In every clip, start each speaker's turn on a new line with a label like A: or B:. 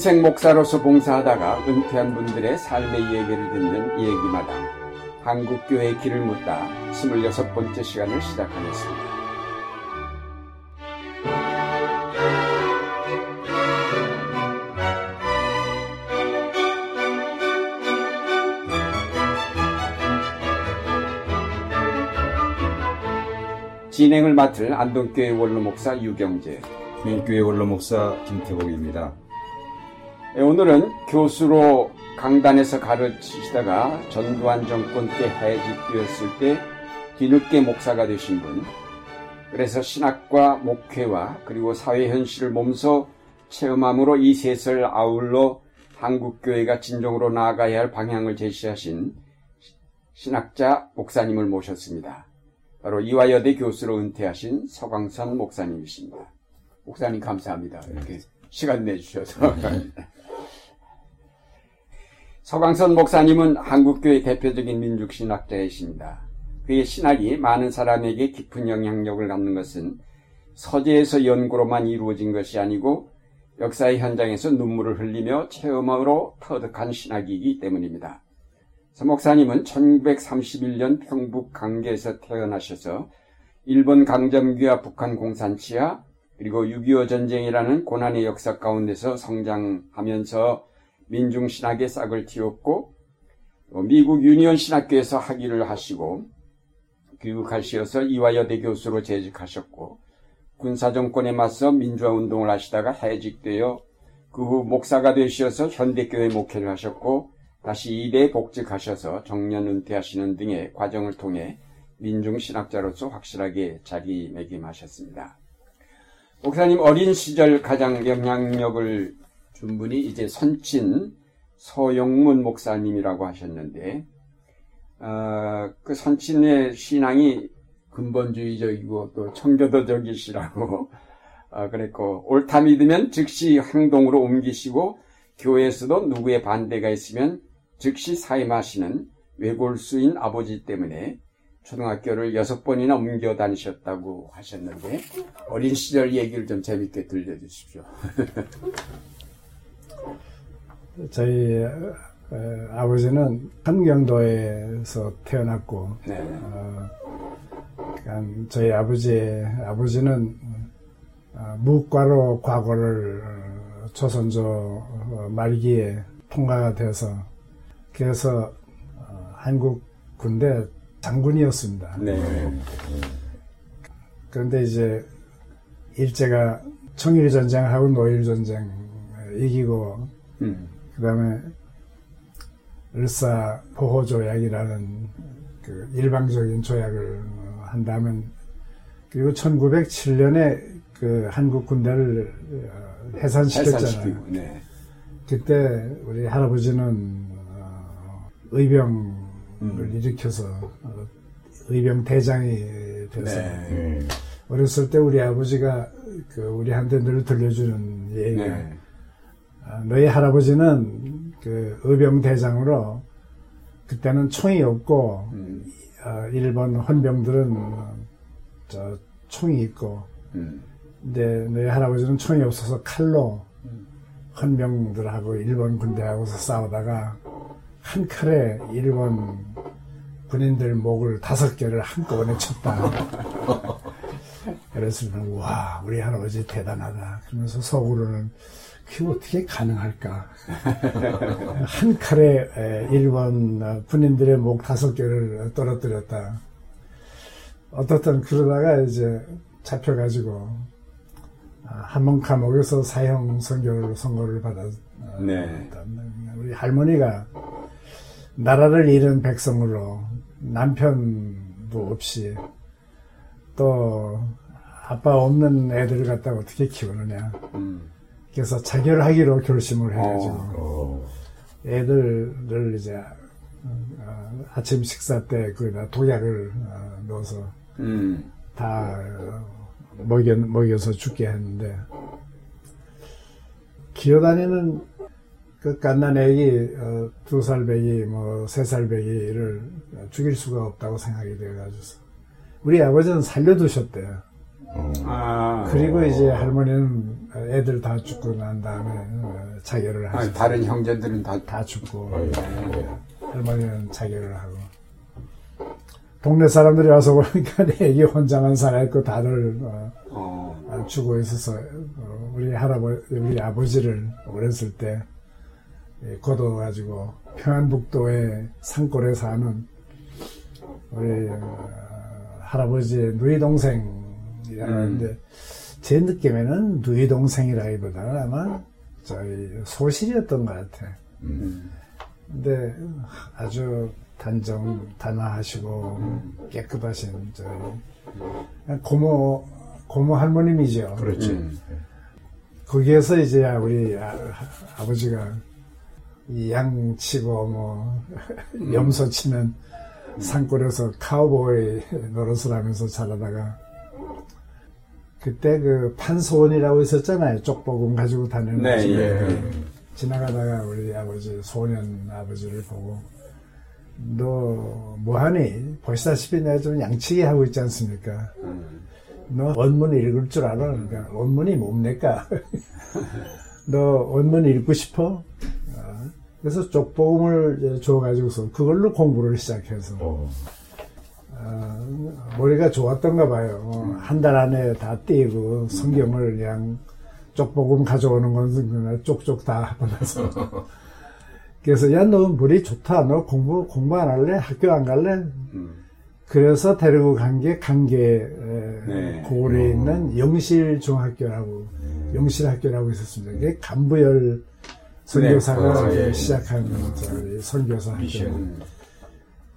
A: 평생 목사로서 봉사하다가 은퇴한 분들의 삶의 이야기를 듣는 이야기마당 한국교회 길을 묻다 26번째 시간을 시작하겠습니다. 진행을 맡을 안동교회 원로 목사 유경재
B: 민교회 원로 목사 김태복입니다.
A: 예, 오늘은 교수로 강단에서 가르치시다가 전두환 정권 때 해직되었을 때 뒤늦게 목사가 되신 분, 그래서 신학과 목회와 그리고 사회 현실을 몸소 체험함으로 이 셋을 아울러 한국교회가 진정으로 나아가야 할 방향을 제시하신 신학자 목사님을 모셨습니다. 바로 이화여대 교수로 은퇴하신 서광선 목사님이십니다. 목사님 감사합니다. 이렇게 시간 내주셔서. 서광선 목사님은 한국교회 대표적인 민족신학자이십니다. 그의 신학이 많은 사람에게 깊은 영향력을 갖는 것은 서재에서 연구로만 이루어진 것이 아니고 역사의 현장에서 눈물을 흘리며 체험으로 터득한 신학이기 때문입니다. 서 목사님은 1931년 평북 강계에서 태어나셔서 일본 강점기와 북한 공산치하 그리고 6.25 전쟁이라는 고난의 역사 가운데서 성장하면서 민중 신학의 싹을 틔웠고 미국 유니온 신학교에서 학위를 하시고 귀국하시어서 이화여대 교수로 재직하셨고 군사 정권에 맞서 민주화 운동을 하시다가 해직되어 그 후 목사가 되시어서 현대교회 목회를 하셨고 다시 입에 복직하셔서 정년 은퇴하시는 등의 과정을 통해 민중 신학자로서 확실하게 자리매김하셨습니다. 목사님 어린 시절 가장 영향력을 준 분이 이제 선친 서영문 목사님이라고 하셨는데 어, 그 선친의 신앙이 근본주의적이고 또 청교도적이시라고 어, 그랬고 옳다 믿으면 즉시 행동으로 옮기시고 교회에서도 누구의 반대가 있으면 즉시 사임하시는 외골수인 아버지 때문에 초등학교를 여섯 번이나 옮겨 다니셨다고 하셨는데 어린 시절 얘기를 좀 재밌게 들려주십시오.
C: 저희 어, 아버지는 한경도에서 태어났고 네. 어, 그러니까 저희 아버지 아버지는 어, 무과로 과거를 어, 조선조 어, 말기에 통과가 되어서 그래서 어, 한국 군대 장군이었습니다. 네. 그런데 이제 일제가 청일 전쟁하고 노일 전쟁 이기고 음. 그다음에 을사 보호 조약이라는 그 일방적인 조약을 한다면 그리고 1907년에 그 한국 군대를 어, 해산시켰잖아요. 네. 그때 우리 할아버지는 어, 의병을 음. 일으켜서 어, 의병 대장이 돼서 네. 어렸을 때 우리 아버지가 그 우리한테 늘 들려주는 얘기가 네. 너희 할아버지는 그 의병 대장으로 그때는 총이 없고 음. 어, 일본 헌병들은 저 총이 있고 음. 근데 너희 할아버지는 총이 없어서 칼로 헌병들하고 일본 군대하고서 싸우다가 한 칼에 일본 군인들 목을 다섯 개를 한꺼번에 쳤다. 그래서 와 우리 할아버지 대단하다. 그러면서 속으로는 그게 어떻게 가능할까? 한 칼에 일본 군인들의 목 다섯 개를 떨어뜨렸다. 어떻든 그러다가 이제 잡혀가지고 아, 한번 감옥에서 사형 선고를 선고를 받았. 네. 우리 할머니가 나라를 잃은 백성으로 남편도 없이 또 아빠 없는 애들을 갖다가 어떻게 키우느냐. 음. 그래서 자결하기로 결심을 해가지고 어, 어. 애들을 이제 어, 아침 식사 때 거기다 독약을 어, 넣어서 음. 다 먹여, 먹여서 죽게 했는데 기어다니는 그 갓난 애기 어, 두살 배기 뭐세 살 배기를 죽일 수가 없다고 생각이 되어가지고 우리 아버지는 살려두셨대요. 아, 그리고 이제 할머니는 애들 다 죽고 난 다음에 어, 자결을 하죠.
A: 다른 형제들은 다
C: 다 죽고
B: 아유,
C: 네. 할머니는 자결을 하고 동네 사람들이 와서 보니까 애기 혼자만 살아있고 다들 어,
A: 어,
C: 아, 죽어 있어서 어, 우리 할아버지 우리 아버지를 어렸을 때 예, 거둬가지고 평안북도의 산골에 사는 우리 어, 할아버지의 누이 동생이라는데 제 느낌에는 누이 동생이라기보다는 아마 저희 소실이었던 것 같아.
A: 음,
C: 근데 아주 단정 단아하시고 깨끗하신 저희 고모 고모 할머님이죠.
B: 그렇지.
A: 음.
C: 거기에서 이제 우리 아, 버지가이 양치고 뭐 염소 치는 산골에서 카우보이 노릇을 하면서 자라다가 그때 그 판소원이라고 있었잖아요. 쪽복음 가지고 다니는
A: 네,
C: 집에.
A: 예.
C: 지나가다가 우리 아버지 소년 아버지를 보고 너 뭐하니? 보시다시피 내가 좀 양치기 하고 있지 않습니까?
A: 음.
C: 너 원문 읽을 줄 알아? 그러니까 원문이 뭡니까? 너 원문 읽고 싶어? 어, 그래서 쪽복음을 이제 줘가지고서 그걸로 공부를 시작해서
B: 어,
C: 어, 머리가 좋았던가 봐요. 어, 한달 안에 다 띄고 성경을 그냥 쪽복음 가져오는 건 그냥 쪽쪽 다 받아서. 그래서 야 너 머리 좋다. 너 공부 공부 안 할래? 학교 안 갈래?
A: 음.
C: 그래서 데리고 간 게 강계 에,
A: 네.
C: 고을에 있는 영실 중학교라고 영실 학교라고 있었습니다. 그게 간부열 선교사가
B: 네.
C: 시작한 저기 선교사 학교.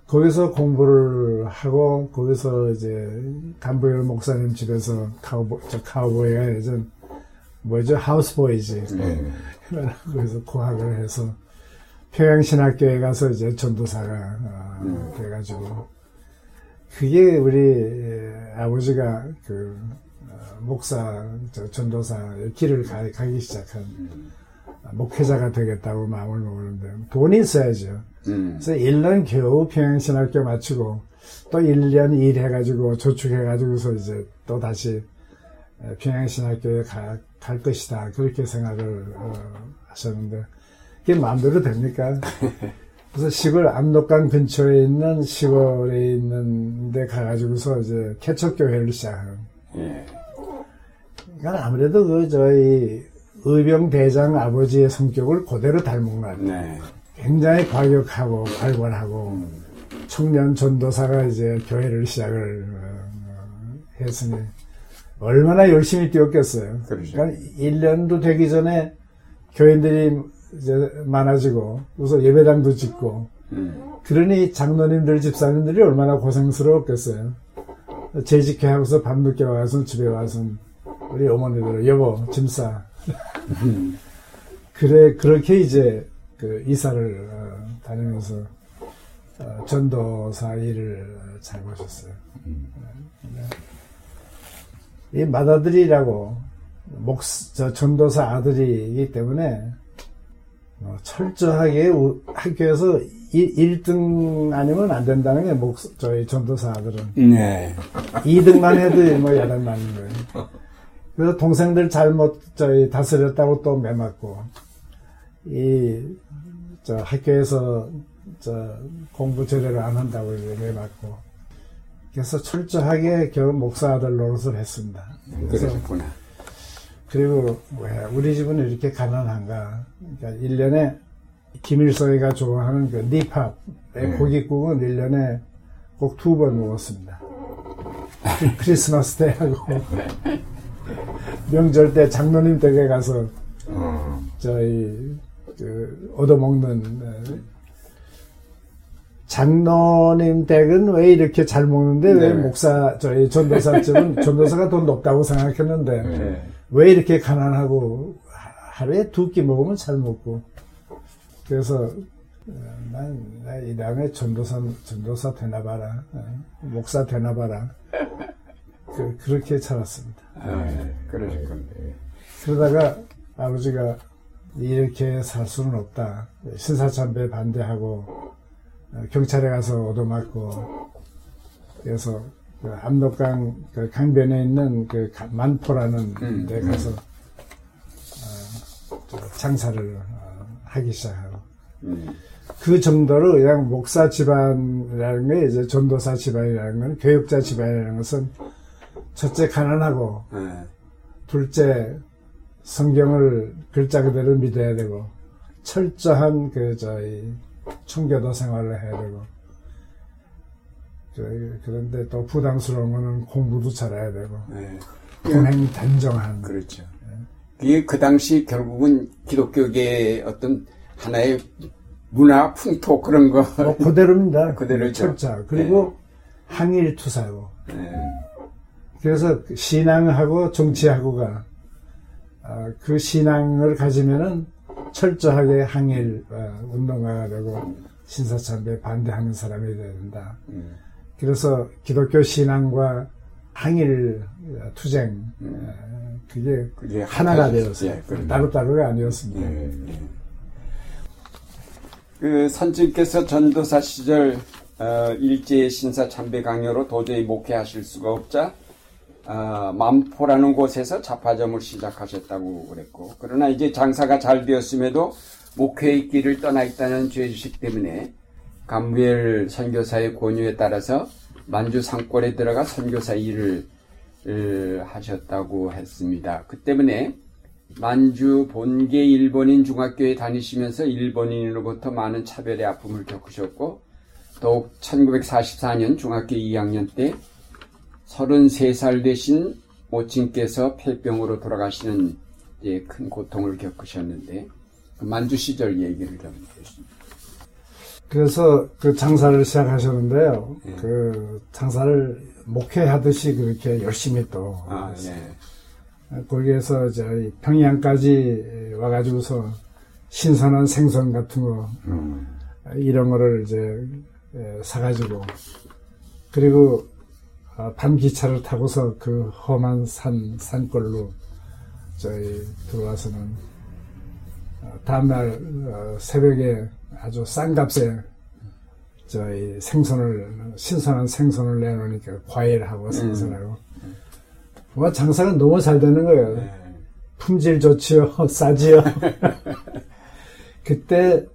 C: 거기서 공부를 하고 거기서 이제 간부열 목사님 집에서 카우보 저 카우보이가 예전 뭐죠 하우스보이지.
B: 네.
C: 그래서 고학을 해서 평양신학교에 가서 이제 전도사가 어,
A: 음.
C: 돼가지고 그게 우리 아버지가 그 어, 목사 저 전도사 길을 가, 기 시작한
A: 음.
C: 목회자가 되겠다고 마음을 먹었는데 돈이 있어야죠.
A: 음.
C: 그래서 1년 겨우 평양신학교 마치고 또 1년 일해가지고 저축해가지고서 이제 또 다시 평양신학교에 가, 갈 것이다. 그렇게 생각을 어, 하셨는데 그게 마음대로 됩니까? 그래서 시골 압록강 근처에 있는 시골에 있는 데 가가지고서 이제 개척교회를 시작한.
A: 예.
C: 그러니까 아무래도 그 저희 의병 대장 아버지의 성격을 그대로 닮은 것 같아요.
A: 네.
C: 굉장히 과격하고 활발하고 청년 전도사가 이제 교회를 시작을 어, 어, 했으니 얼마나 열심히 뛰었겠어요.
A: 그렇죠.
C: 그러니까 1년도 되기 전에 교인들이 이제 많아지고 우선 예배당도 짓고
A: 음.
C: 그러니 장로님들 집사님들이 얼마나 고생스러웠겠어요. 재직회 하고서 밤늦게 와서 집에 와서 우리 어머니들 여보 짐 싸. 그래 그렇게 이제 그 이사를 어, 다니면서 어, 전도사 일을 잘 보셨어요. 네. 이 맏아들이라고 목, 저 전도사 아들이기 때문에 어, 철저하게 우- 학교에서 1, 등 아니면 안 된다는 게 목, 저희 전도사 아들은.
A: 네.
C: 2등만 해도 뭐 야단 맞는 거예요. 그래서 동생들 잘못 저희 다스렸다고 또 매맞고 이 저 학교에서 저 공부 제대로 안 한다고 매맞고 그래서 철저하게 결국 목사 아들 노릇을 했습니다. 그래서
A: 그러셨구나.
C: 그리고 왜 우리 집은 이렇게 가난한가? 그러니까 1년에 김일성이가 좋아하는 그 니팝
B: 네.
C: 고깃국은 1년에 꼭 두 번 먹었습니다. 크- 크리스마스 때 하고 명절 때 장로님 댁에 가서
B: 어,
C: 저희 그 얻어먹는 에, 장로님 댁은 왜 이렇게 잘 먹는데 왜
A: 네.
C: 목사 저희 전도사 집은 전도사가 돈 높다고 생각했는데
A: 네.
C: 왜 이렇게 가난하고 하- 하루에 두 끼 먹으면 잘 먹고 그래서 어, 난이 다음에 전도사 전도사 되나 봐라 어, 목사 되나 봐라 그, 그렇게 살았습니다.
A: 아, 그러셨군요.
C: 그러다가 아버지가 이렇게 살 수는 없다. 신사참배 반대하고 어, 경찰에 가서 얻어맞고 그래서 그 압록강 그 강변에 있는 그 가- 만포라는
A: 음,
C: 데 가서 장사를 어, 하기 시작하고
A: 음.
C: 그 정도로 그냥 목사 집안이라는 게 이제 전도사 집안이라는 건 교육자 집안이라는 것은 첫째 가난하고
A: 예.
C: 둘째 성경을 글자 그대로 믿어야 되고 철저한 그 저희 청교도 생활을 해야 되고 그- 그런데 또 부담스러운 거는 공부도 잘해야 되고
A: 예.
C: 분행 단정한
A: 그렇죠. 그게 그 당시 결국은 기독교계의 어떤 하나의 문화, 풍토 그런 거.
C: 뭐 그대로입니다.
A: 그대로죠.
C: 철저 그리고 항일 투사고
A: 예.
C: 그래서 그 신앙하고 정치하고가 어, 그 신앙을 가지면은 철저하게 항일 어, 운동가가 되고 신사참배에 반대하는 사람이 돼야 된다.
A: 음.
C: 그래서 기독교 신앙과 항일 어, 투쟁 어, 그게
A: 그게
C: 하나가 되었어요.
A: 예.
C: 따로따로가 아니었습니다.
A: 예, 예. 그 선생께서 전도사 시절 어, 일제 신사 참배 강요로 도저히 목회하실 수가 없자 어, 만포라는 곳에서 잡화점을 시작하셨다고 그랬고 그러나 이제 장사가 잘 되었음에도 목회의 길을 떠나 있다는 죄의식 때문에 감무엘 선교사의 권유에 따라서 만주 상골에 들어가 선교사 일을 을, 하셨다고 했습니다. 그 때문에 만주 본계 일본인 중학교에 다니시면서 일본인으로부터 많은 차별의 아픔을 겪으셨고 더욱 1944년 중학교 2학년 때 33살 되신 모친께서 폐병으로 돌아가시는 예, 큰 고통을 겪으셨는데 그 만주 시절 얘기를 좀 해주십니다.
C: 그래서 그 장사를 시작하셨는데요.
A: 예.
C: 그 장사를 목회하듯이 그렇게 열심히 또
A: 아, 예.
C: 거기에서 저희 평양까지 와가지고서 신선한 생선 같은 거
B: 음.
C: 이런 거를 이제 에, 사가지고 그리고 어, 밤 기차를 타고서 그 험한 산 산골로 저희 들어와서는 어, 다음날 어, 새벽에 아주 싼 값에 저희 생선을 신선한 생선을 내놓으니까 과일하고 생선하고 뭐 장사가 너무 잘 되는 거예요.
A: 예.
C: 품질 좋지요, 싸지요. 그때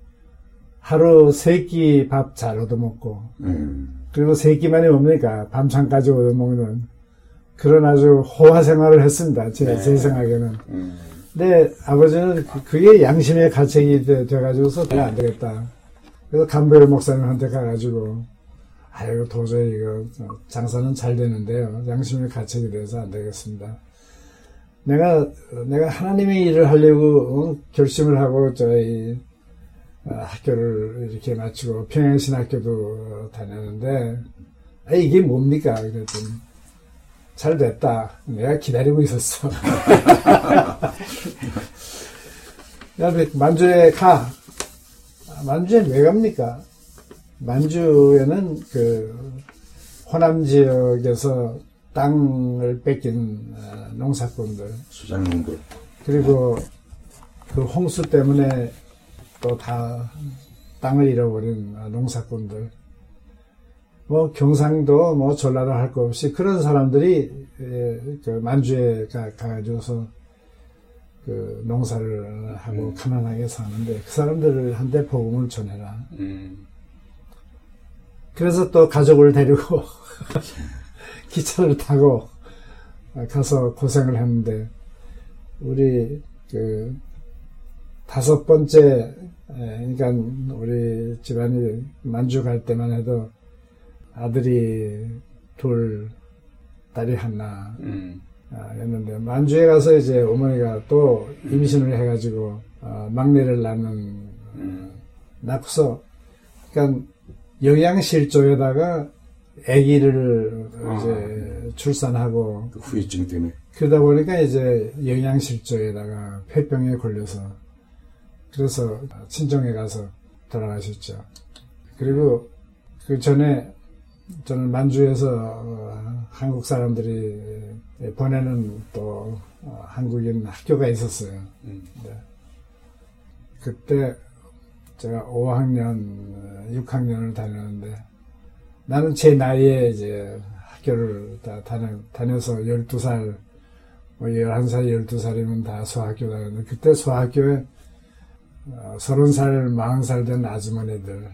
C: 하루 세 끼 밥 잘 얻어먹고,
B: 음.
C: 그리고 세 끼만이 뭡니까? 밤잠까지 얻어먹는 그런 아주 호화 생활을 했습니다. 제,
A: 네.
C: 제 생각에는.
A: 음,
C: 근데 아버지는 그- 그게 양심의 가책이 돼, 돼가지고서 그래 안 되겠다. 그래서 감별 목사님한테 가가지고 아이고 도저히 이거 장사는 잘 되는데요. 양심의 가책이 돼서 안 되겠습니다. 내가 내가 하나님의 일을 하려고 어, 결심을 하고 저희 어, 학교를 이렇게 마치고 평양신학교도 어, 다녔는데 아, 이게 뭡니까? 그랬더니 잘 됐다. 내가 기다리고 있었어. 야, 만주에 가. 아, 만주에 왜 갑니까? 만주에는 그 호남 지역에서 땅을 뺏긴 어, 농사꾼들
B: 수장농들.
C: 그리고 그 홍수 때문에 또 다 땅을 잃어버린 어, 농사꾼들. 뭐 경상도 뭐 전라도 할거 없이 그런 사람들이 예, 그 만주에 가, 가가지고서 그 농사를 하고 가난하게 사는데 그 사람들을 한테 복음을 전해라.
A: 음,
C: 그래서 또 가족을 데리고 기차를 타고 가서 고생을 했는데 우리 그 다섯 번째 에, 그러니까 우리 집안이 만주 갈 때만 해도 아들이 둘 딸이 하나
A: 음,
C: 아, 였는데 만주에 가서 이제 어머니가 또 임신을 해가지고 어, 막내를 낳는
A: 음,
C: 낳고서 그러니까 영양실조에다가 아기를
A: 아.
C: 이제 출산하고
B: 그 후유증 때문에.
C: 그러다 보니까 이제 영양실조에다가 폐병에 걸려서 그래서 친정에 가서 돌아가셨죠. 그리고 그 전에 저는 만주에서 어, 한국 사람들이 보내는 또 어, 한국인 학교가 있었어요.
A: 음.
C: 그때 제가 5학년, 6학년을 다녔는데 나는 제 나이에 이제 학교를 다 다녀, 다녀서 12살, 뭐 11살, 12살이면 다 소학교 다녔는데 그때 소학교에 어, 서른 살, 마흔 살 된 아주머니들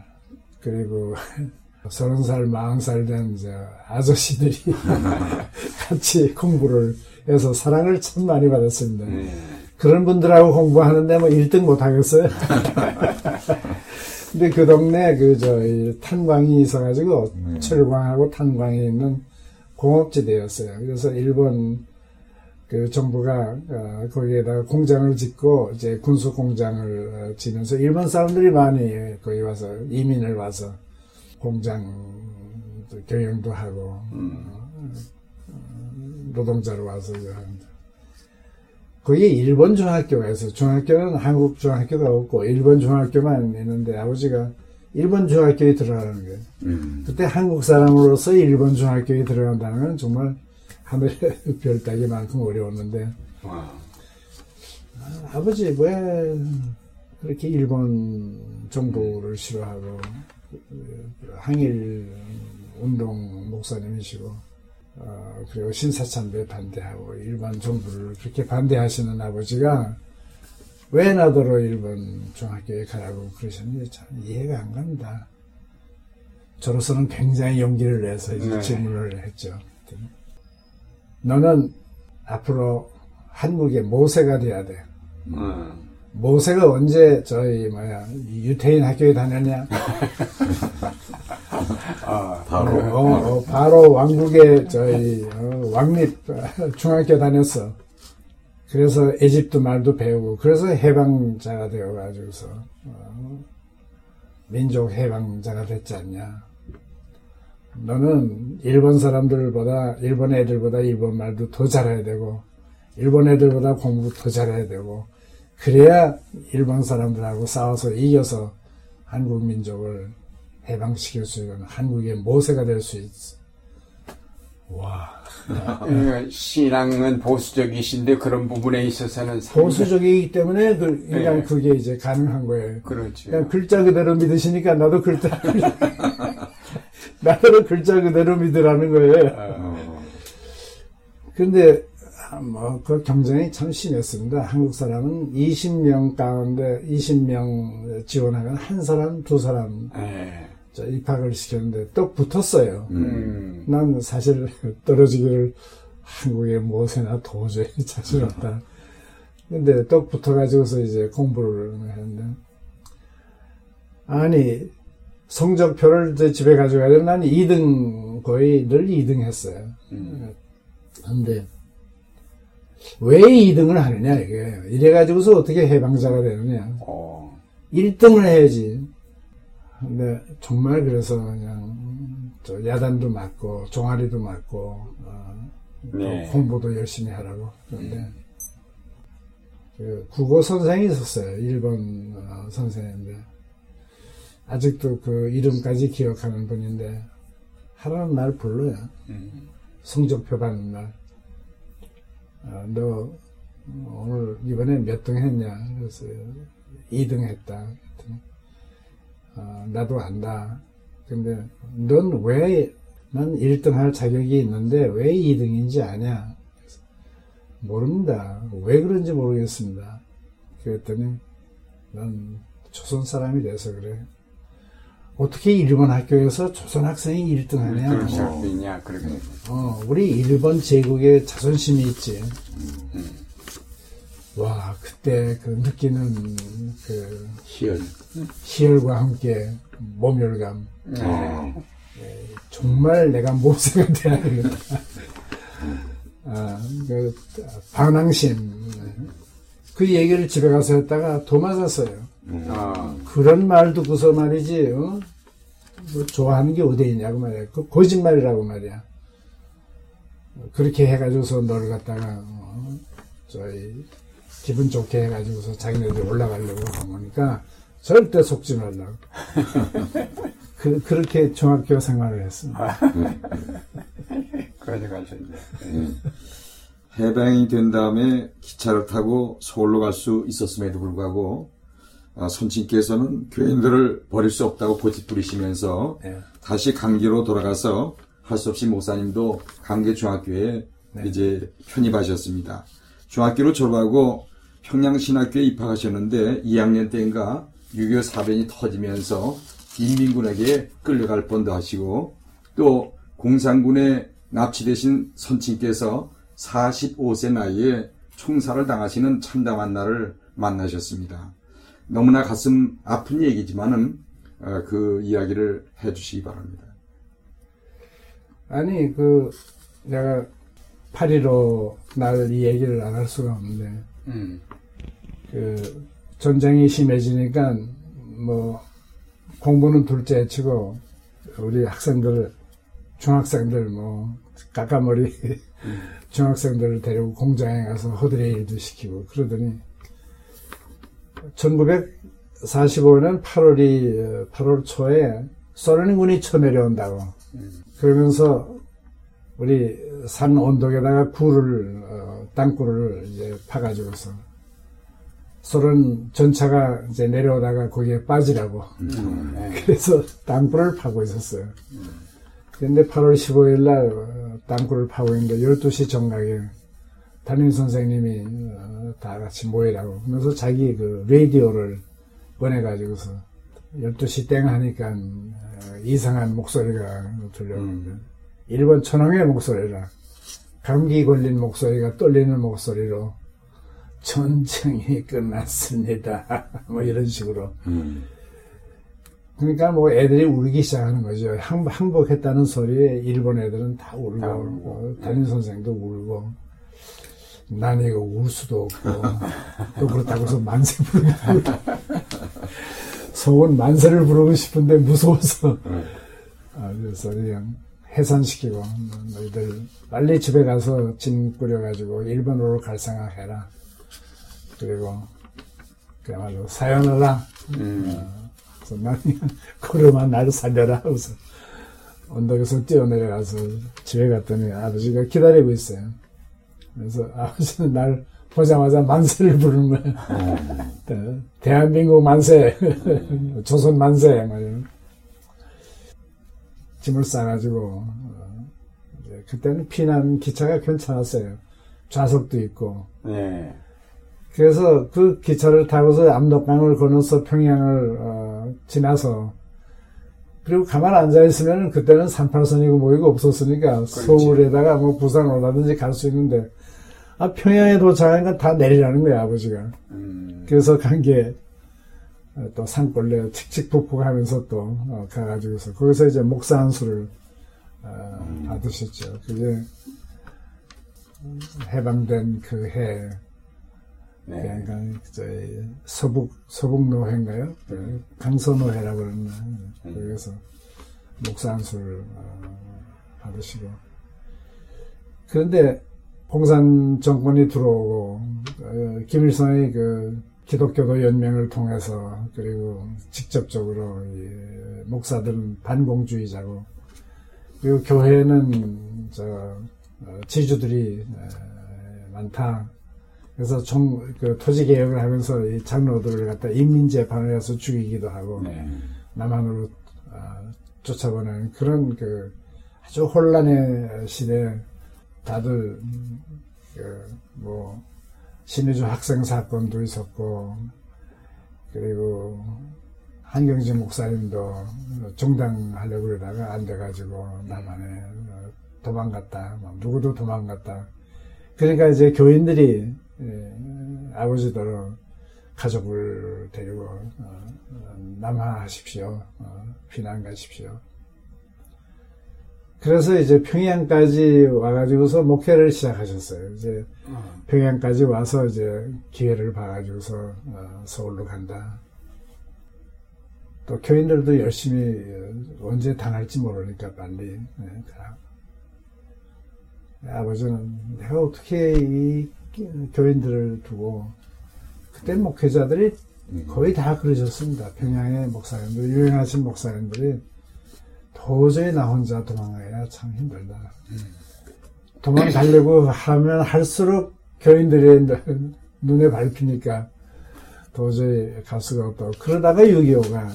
C: 그리고 서른 살, 마흔 살 된 아저씨들이 같이 공부를 해서 사랑을 참 많이 받았습니다.
A: 네.
C: 그런 분들하고 공부하는데 뭐 1등 못 하겠어요. 근데 그 동네 그저 탄광이 있어가지고 철광하고 탄광이 있는 공업지대였어요. 그래서 일본 그 정부가 어, 거기에다가 공장을 짓고 이제 군수 공장을 어, 지면서 일본 사람들이 많이 거기 와서 이민을 와서 공장 경영도 하고 어, 노동자로 와서 하는데 거기 일본 중학교가 있어요. 중학교는 한국 중학교가 없고 일본 중학교만 있는데 아버지가 일본 중학교에 들어가는 거예요.
B: 음.
C: 그때 한국 사람으로서 일본 중학교에 들어간다는 건 정말 하늘의 별 따기만큼 어려웠는데
A: 와.
C: 아버지 왜 그렇게 일본 정부를 싫어하고 항일 운동 목사님이시고 어, 그리고 신사참배 반대하고 일본 정부를 그렇게 반대하시는 아버지가 왜 나더러 일본 중학교에 가라고 그러셨는지 참 이해가 안 갑니다. 저로서는 굉장히 용기를 내서 이제
A: 네.
C: 질문을 했죠. 너는 앞으로 한국의 모세가 돼야 돼.
A: 어.
C: 모세가 언제 저희 뭐야 유태인 학교에 다녔냐?
A: 아,
B: 바로.
C: 어, 어, 바로 왕국의 저희 어, 왕립 중학교 다녔어. 그래서 에집트 말도 배우고 그래서 해방자가 되어가지고서 어, 민족 해방자가 됐지 않냐? 너는 일본 사람들보다 일본 애들보다 일본 말도 더 잘해야 되고 일본 애들보다 공부 더 잘해야 되고 그래야 일본 사람들하고 싸워서 이겨서 한국 민족을 해방시킬 수 있는 한국의 모세가 될 수 있어. 와.
A: 어, 신앙은 보수적이신데 그런 부분에 있어서는
C: 보수적이기 때문에 그, 그냥
A: 네.
C: 그게 이제 가능한 거예요.
A: 그렇죠.
C: 그냥 글자 그대로 믿으시니까 나도 글자, 나도 글자 그대로 믿으라는 거예요.
A: 어,
C: 근데 아, 뭐, 그 경쟁이 참 심했습니다. 한국 사람은 20명 가운데 20명 지원하면 한 사람, 두 사람
A: 예.
C: 저 입학을 시켰는데 또 붙었어요.
A: 음.
C: 난 사실 떨어지기를 한국의 무엇에나 도저히 자신 없다. 근데 또 붙어가지고서 이제 공부를 했는데, 아니, 성적표를 집에 되면 난 2등, 거의 늘 2등 했어요.
A: 음.
C: 근데, 왜 2등을 하느냐, 이게. 이래가지고서 어떻게 해방자가 되느냐.
A: 어.
C: 1등을 해야지. 근데 정말 그래서 그냥 저 야단도 맞고 종아리도 맞고 어, 또
A: 네.
C: 공부도 열심히 하라고 그런데 그 국어 선생이 있었어요. 일본 어, 선생인데 아직도 그 이름까지 기억하는 분인데 하라는 날 불러요.
A: 음.
C: 성적표 받는 날. 아, 너 오늘 이번에 몇 등 했냐? 그래서 2등 했다. 아, 나도 안다. 근데 넌 왜, 난 1등 할 자격이 있는데 왜 2등인지 아냐? 모릅니다. 왜 그런지 모르겠습니다. 그랬더니 난 조선 사람이 돼서 그래. 어떻게 일본 학교에서 조선 학생이 1등 하냐?
A: 그럴 수 있냐, 그렇게.
C: 어, 우리 일본 제국에 자존심이 있지. 와, 그때 그 느끼는 그
B: 희열.
C: 희열과 함께 모멸감.
A: 네.
C: 정말 내가 모세가 돼야 되겠다. 아, 그, 반항심. 그 얘기를 집에 가서 했다가 도 맞았어요.
A: 어.
C: 그런 말 듣고서 말이지, 어? 뭐 좋아하는 게 어디 있냐고 말이야. 그 거짓말이라고 말이야. 그렇게 해가지고서 너를 갖다가, 어, 저희, 기분 좋게 해가지고서 자기네들이 올라가려고 하니까 절대 속지 말라고. 그, 그렇게 중학교 생활을 했습니다.
A: 가져가셨네.
B: 해방이 된 다음에 기차를 타고 서울로 갈 수 있었음에도 불구하고 아, 선친께서는 교인들을 버릴 수 없다고 고집부리시면서
C: 네.
B: 다시 강기로 돌아가서 할 수 없이 목사님도 강계 중학교에 이제 편입하셨습니다. 중학교를 졸업하고 평양신학교에 입학하셨는데 2학년 때인가 6.25 사변이 터지면서 인민군에게 끌려갈 뻔도 하시고 또 공산군에 납치되신 선친께서 45세 나이에 총살을 당하시는 참담한 날을 만나셨습니다. 너무나 가슴 아픈 얘기지만은 어, 그 이야기를 해주시기 바랍니다.
C: 아니 그 내가 8.15날이 얘기를 안 할 수가 없는데
A: 음.
C: 그 전쟁이 심해지니까 뭐 공부는 둘째치고 우리 학생들 중학생들 뭐 까까머리 중학생들을 데리고 공장에 가서 허드레 일도 시키고 그러더니 1945년 8월이 8월 초에 소련군이 쳐내려온다고. 그러면서 우리 산 언덕에다가 굴을 어, 땅굴을 이제 파가지고서 소련 전차가 이제 내려오다가 거기에 빠지라고. 그래서 땅굴을 파고 있었어요. 근데 8월 15일 날 어, 땅굴을 파고 있는데 12시 정각에 담임 선생님이 어, 다 같이 모이라고 그러면서 자기 그 라디오를 보내가지고서 12시 땡 하니까 어, 이상한 목소리가 들려오는데 일본 천황의 목소리라 감기 걸린 목소리가 떨리는 목소리로 전쟁이 끝났습니다. 뭐 이런 식으로. 그러니까 뭐 애들이 울기 시작하는 거죠. 항, 항복했다는 소리에 일본 애들은 다 울고,
A: 다 울고.
C: 어, 담임 선생도 울고. 난 이거 울 수도 없고, 또 그렇다고 해서 만세 부르고. 속은 만세를 부르고 싶은데 무서워서. 아, 그래서 그냥 해산시키고, 너희들 빨리 집에 가서 짐 꾸려가지고 일본으로 갈 생각해라. 그리고 그야말로 사연하라. 그래서 나는 그러만 나를 살려라 하고서 언덕에서 뛰어내려가서 집에 갔더니 아버지가 기다리고 있어요. 그래서 아버지는 날 보자마자 만세를 부르는 거야. 대- 대한민국 만세, 조선 만세. 짐을 싸가지고, 어, 그때는 피난 기차가 괜찮았어요. 좌석도 있고.
A: 네.
C: 그래서 그 기차를 타고서 압록강을 건너서 평양을 어, 지나서 그리고 가만 앉아 있으면 그때는 38선이고 뭐이고 없었으니까 서울에다가 뭐 부산 오라든지 갈 수 있는데 아 평양에 도착하니까 다 내리라는 거야 아버지가.
A: 음.
C: 그래서 간 게 또 산골래 칙칙폭폭 하면서 또 어, 가가지고서 거기서 이제 목사 한 수를 어, 받으셨죠. 그게 해방된 그 해.
A: 네.
C: 그러니까 저희 서북 서북 노회인가요? 그 강서 노회라고 그러나 거기서 목사 한수를 어, 받으시고. 그런데 공산 정권이 들어오고 어, 김일성의 그 기독교도 연맹을 통해서 그리고 직접적으로 이 목사들은 반공주의자고 그리고 교회는 저 어, 지주들이 에, 많다. 그래서 종, 그 토지 개혁을 하면서 이 장로들을 갖다 인민 재판을 해서 죽이기도 하고
A: 네.
C: 남한으로 아, 쫓아보는 그런 그 아주 혼란의 시대 다들 음, 그뭐 신의주 학생 사건도 있었고 그리고 한경진 목사님도 중당하려고 그러다가 안 돼가지고 남한에 도망갔다 뭐 누구도 도망갔다 그러니까 이제 교인들이 예, 아버지더러 가족을 데리고 어, 어, 남하하십시오. 어, 피난 가십시오. 그래서 이제 평양까지 와가지고서 목회를 시작하셨어요. 이제 평양까지 와서 이제 기회를 봐가지고서 어, 서울로 간다. 또 교인들도 열심히 어, 언제 당할지 모르니까 빨리 예, 가라. 아버지는 내가 어떻게 이 교인들을 두고 그때 목회자들이 거의 다 그러셨습니다. 평양의 목사님들, 유행하신 목사님들이 도저히 나 혼자 도망가야 참 힘들다. 도망가려고 하면 할수록 교인들이 눈에 밟히니까 도저히 갈 수가 없다고. 그러다가 6.25가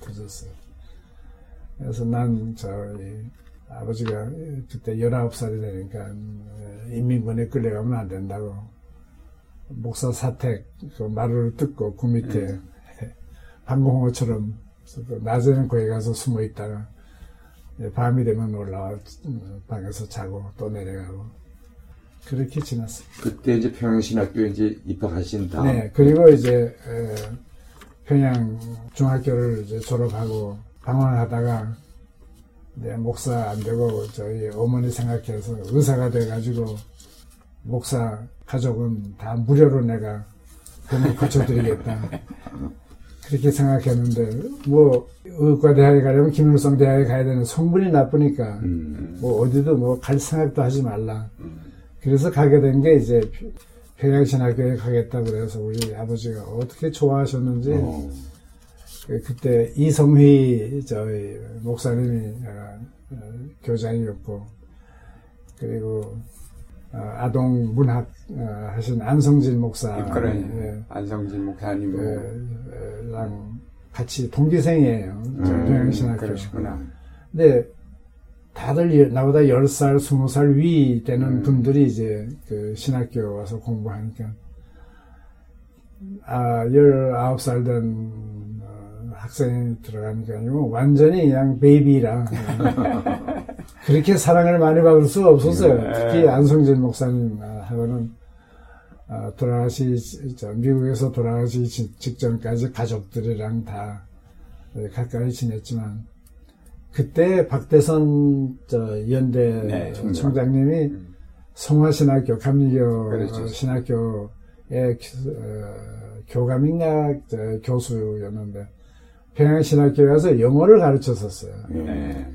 C: 터졌어요. 그래서 난 저희 아버지가 그때 19살이 되니까 인민군에 끌려가면 안 된다고. 목사 사택 그 마루를 뜯고 그 밑에 방공호처럼 그 낮에는 거기 가서 숨어 있다가 밤이 되면 올라와 음, 방에서 자고 또 내려가고 그렇게 지났어요.
B: 그때 이제 평양신학교에 이제 입학하신 다음
C: 네, 그리고 이제 에, 평양 중학교를 이제 졸업하고 방황하다가 목사 안 되고 저희 어머니 생각해서 의사가 돼가지고 목사 가족은 다 무료로 내가 돈을 고쳐드리겠다. 그렇게 생각했는데 뭐 의과대학에 가려면 김일성 대학에 가야 되는 성분이 나쁘니까
B: 음.
C: 뭐 어디도 뭐 갈 생각도 하지 말라. 그래서 가게 된 게 이제 평양신학교에 가겠다 그래서 우리 아버지가 어떻게 좋아하셨는지
B: 어.
C: 그- 그때 이성휘 저희 목사님이 어, 어, 교장이었고 그리고 어, 아동 문학 어, 하신 안성진 목사
A: 그런
C: 예,
A: 안성진 목사님
C: 예, 랑 같이 동기생이에요. 저 평양신학교.
A: 그러시구나.
C: 근데 다들 여- 나보다 10살, 20살 위 되는
A: 음.
C: 분들이 이제 그 신학교 와서 공부하니까 아, 19살 된 어, 학생이 들어가니까 요 완전히 그냥 베이비라 그렇게 사랑을 많이 받을 수가 없었어요. 특히 안성진 목사님하고는 어, 돌아가시 저 미국에서 돌아가시 지- 직전까지 가족들이랑 다 어, 가까이 지냈지만 그때 박대선 저 연대
A: 네,
C: 총장. 총장님이 성화신학교 감리교
A: 그렇죠.
C: 신학교의 교- 어, 교감인가 저 교수였는데 평양신학교에 가서 영어를 가르쳤었어요.
A: 네.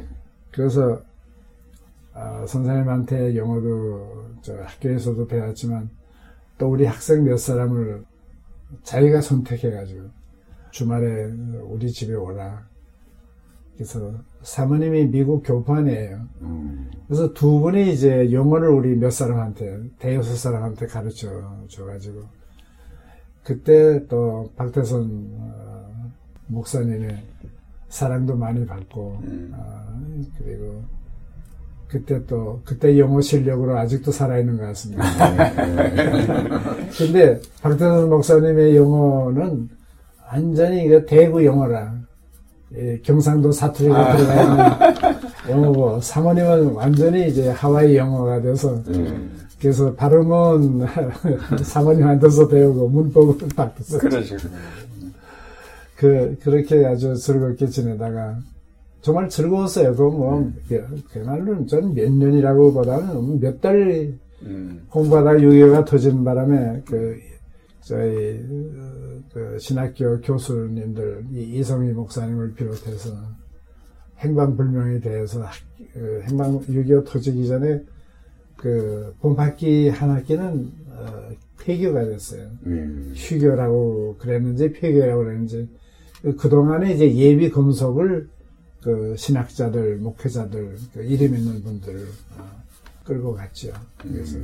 C: 그래서 아, 선생님한테 영어도 저 학교에서도 배웠지만 또 우리 학생 몇 사람을 자기가 선택해가지고 주말에 우리 집에 오라. 그래서 사모님이 미국 교판이에요.
B: 음.
C: 그래서 두 분이 이제 영어를 우리 몇 사람한테 대여섯 사람한테 가르쳐 줘가지고 그때 또 박태선 어, 목사님의 사랑도 많이 받고 어, 그리고 그때 또 그때 영어 실력으로 아직도 살아있는 것 같습니다. 근데 박태선 목사님의 영어는 완전히 이거 대구 영어라. 예, 경상도 사투리가 들어가 있는 영어고 사모님은 완전히 이제 하와이 영어가 돼서 그래서 발음은 사모님한테서 배우고 문법은 박태선.
A: 그,
C: 그렇게 아주 즐겁게 지내다가, 정말 즐거웠어요. 그 뭐, 그야말로 저는 몇 년이라고 보다는 몇달
A: 음.
C: 공부하다가 6.25가 터진 바람에, 그, 저희, 어, 그, 신학교 교수님들, 이 이성희 목사님을 비롯해서 행방불명에 대해서, 학- 그 행방, 6.25 터지기 전에, 그, 봄학기 한 학기는, 어, 폐교가 됐어요.
B: 음.
C: 휴교라고 그랬는지 폐교라고 그랬는지 그- 그동안에 이제 예비 검속을 그 신학자들, 목회자들, 그 이름 있는 분들 어, 끌고 갔죠. 그래서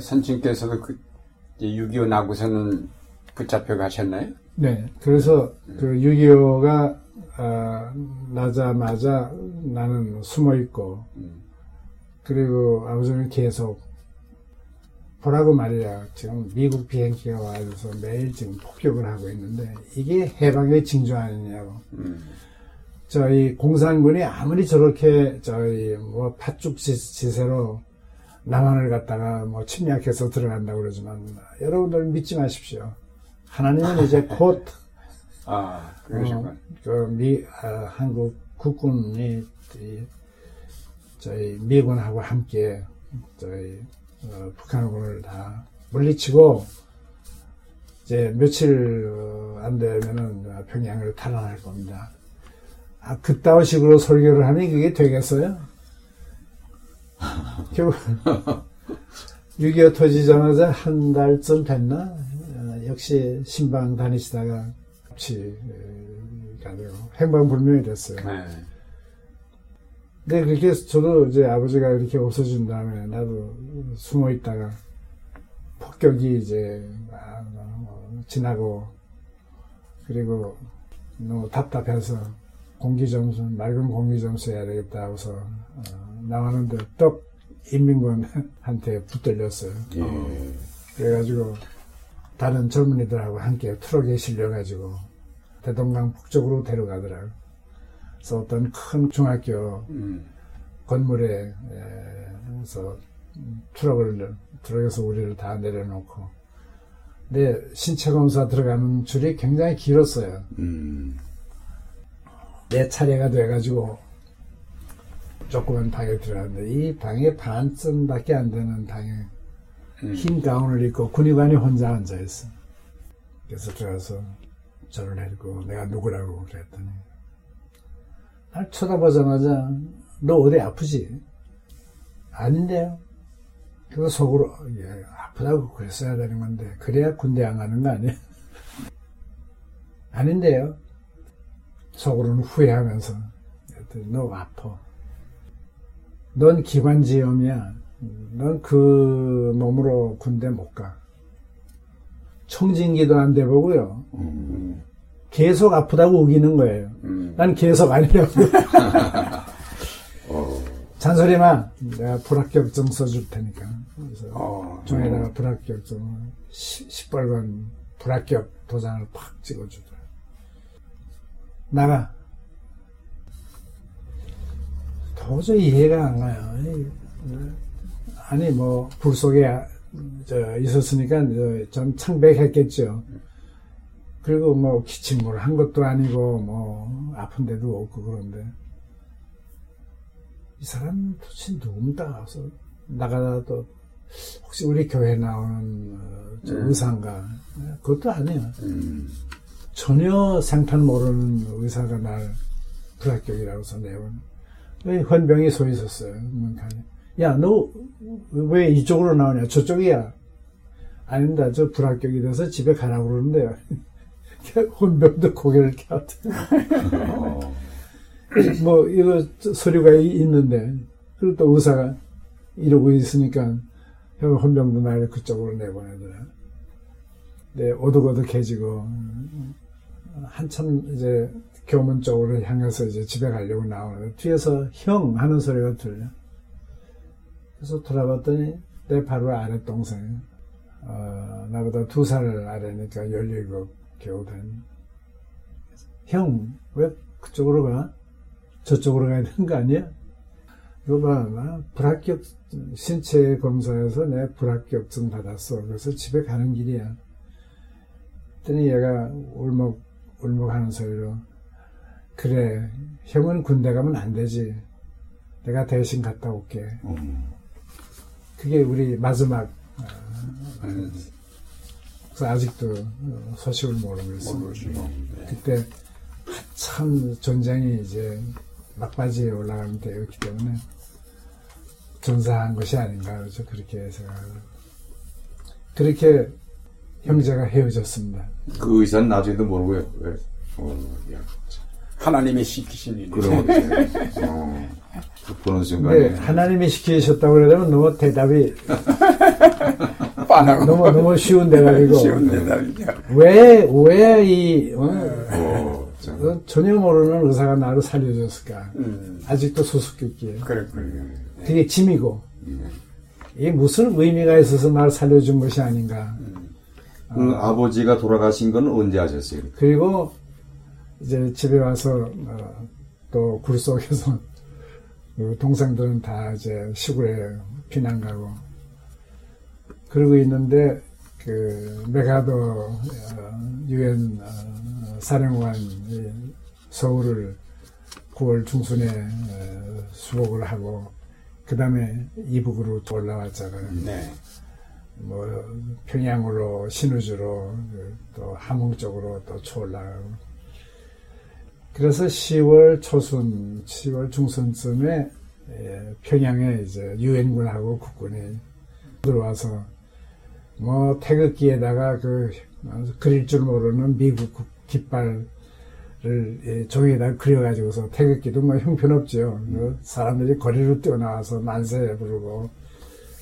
A: 선친께서도 그 6.25 나고서는 붙잡혀 가셨나요?
C: 네, 그래서 그 6.25가 나자마자 나는 숨어 있고 그리고 아버지는 계속 보라고 말이야. 지금 미국 비행기가 와서 매일 지금 폭격을 하고 있는데 이게 해방의 징조 아니냐고.
A: 음.
C: 저희 공산군이 아무리 저렇게 저희 뭐 팥죽 지- 지세로 남한을 갖다가 뭐 침략해서 들어간다고 그러지만 여러분들 믿지 마십시오. 하나님은 이제 곧
A: 아, 그러시구나.
C: 어, 그 미, 아, 한국 국군이 이, 저희 미군하고 함께 저희 어, 북한군을 다 물리치고 이제 며칠 어, 안 되면은 평양을 탈환할 겁니다. 아, 그따위 식으로 설교를 하니 그게 되겠어요? 결국 6.25 터지자마자 한 달쯤 됐나? 어, 역시 신방 다니시다가 같이 가지고 행방불명이 됐어요.
A: 네.
C: 근데 그렇게 저도 이제 아버지가 이렇게 없어진 다음에 나도 숨어 있다가 폭격이 이제 막, 어, 지나고 그리고 너무 답답해서 공기 점수 맑은 공기 점수 해야 되겠다 하고서 어, 나왔는데 떡 인민군한테 붙들렸어요.
B: 예.
C: 그래가지고 다른 젊은이들하고 함께 트럭에 실려가지고 대동강 북쪽으로 데려가더라고. 그래서 어떤 큰 중학교
A: 음.
C: 건물에 서 트럭을 트럭에서 우리를 다 내려놓고 근데 신체 검사 들어가는 줄이 굉장히 길었어요.
B: 음.
C: 내 차례가 돼가지고 조그만 방에 들어갔는데 이 방에 반쯤밖에 안 되는 방에
A: 음.
C: 흰 가운을 입고 군의관이 혼자 앉아 있어. 그래서 들어가서 저를 내리고 내가 누구라고 그랬더니 날 쳐다보자마자 너 어디 아프지? 아닌데요. 그래서 속으로 예, 아프다고 그랬어야 되는 건데 그래야 군대 안 가는 거 아니야? 아닌데요. 속으로는 후회하면서 너 아파. 넌 기관지염이야. 넌 그 몸으로 군대 못 가. 청진기도 안 돼 보고요.
B: 음.
C: 계속 아프다고 우기는 거예요.
A: 음.
C: 난 계속 아니라고.
B: 어.
C: 잔소리만 내가 불합격증 써줄 테니까. 그래서
A: 어.
C: 종에다가 불합격증 10벌건 불합격 도장을 팍 찍어주더라. 나가. 도저히 이해가 안 가요. 이, 아니 뭐 불 속에 저 있었으니까 저좀 창백했겠죠. 그리고 뭐 기침을 한 것도 아니고 뭐 아픈 데도 없고 그런데 이 사람 도대체 누굽니까? 그래서 나가다 또 혹시 우리 교회 나오는 어, 저
A: 음.
C: 의사인가? 그것도 아니에요.
B: 음.
C: 전혀 상탄 모르는 의사가 날 불합격이라고 해서. 왜 헌병이 서 있었어요, 문칸에. 야, 너 왜 이쪽으로 나오냐? 저쪽이야. 아닙니다. 저 불합격이 돼서 집에 가라고 그러는데요. 헌병도 고개를 켜왔대.
B: 어.
C: 뭐, 이거 서류가 이- 있는데, 그리고 또 의사가 이러고 있으니까, 형 헌병도 나를 그쪽으로 내보내더라. 네, 오득오득해지고, 한참 이제 교문 쪽으로 향해서 이제 집에 가려고 나오는데, 뒤에서 형 하는 소리가 들려. 그래서 돌아봤더니, 내 바로 아래 동생, 어, 나보다 두 살 아래니까 17 겨우 된. 형, 왜 그쪽으로 가? 저쪽으로 가야 되는 거 아니야? 이거 봐, 나 불합격, 신체 검사에서 내 불합격증 받았어. 그래서 집에 가는 길이야. 그랬더니 얘가 울먹, 울먹 하는 소리로, 그래, 형은 군대 가면 안 되지. 내가 대신 갔다 올게.
B: 음.
C: 그게 우리 마지막,
A: 음.
C: 그래서 아직도 어, 소식을 모르고.
A: 모르죠. 네.
C: 그때 참 전쟁이 이제 막바지에 올라가는 때였기 때문에 전사한 것이 아닌가 그래서 그렇게 생각을 그렇게 형제가 헤어졌습니다.
B: 그 의사는 나중에도 모르고요. 왜? 어, 야, 참.
A: 하나님의 시키신 일.
B: 그런. 어. 그 보는 순간에.
C: 근데 하나님이 시키셨다고 그러면 너무 대답이
A: 빠나고
C: 너무 너무 쉬운 대답이고
A: 쉬운 대답이죠.
C: 왜 왜 이 어?
B: 어, 참.
C: 어, 전혀 모르는 의사가 나를 살려줬을까?
A: 음,
C: 아직도 수수께끼예요.
A: 그렇군요.
C: 되게 짐이고 이게 무슨 의미가 있어서 나를 살려준 것이 아닌가.
B: 그 아버지가 돌아가신 건 언제 하셨어요?
C: 그리고 이제 집에 와서 어, 또 굴 속에서 그 동생들은 다 이제 시골에 피난 가고 그러고 있는데 그 메가도 어, 유엔 어, 사령관 이 서울을 9월 중순에 어, 수복을 하고 그 다음에 이북으로 올라왔잖아요.
A: 네.
C: 뭐 평양으로 신우주로 그또 함흥 쪽으로 또 초올라가고 그래서 10월 초순, 10월 중순쯤에 예, 평양에 이제 유엔군하고 국군이 들어와서 뭐 태극기에다가 그 어, 그릴 줄 모르는 미국 국- 깃발을 예, 종이에다 그려가지고서 태극기도 뭐 형편없죠. 그 사람들이 거리로 뛰어나와서 만세 부르고 뭐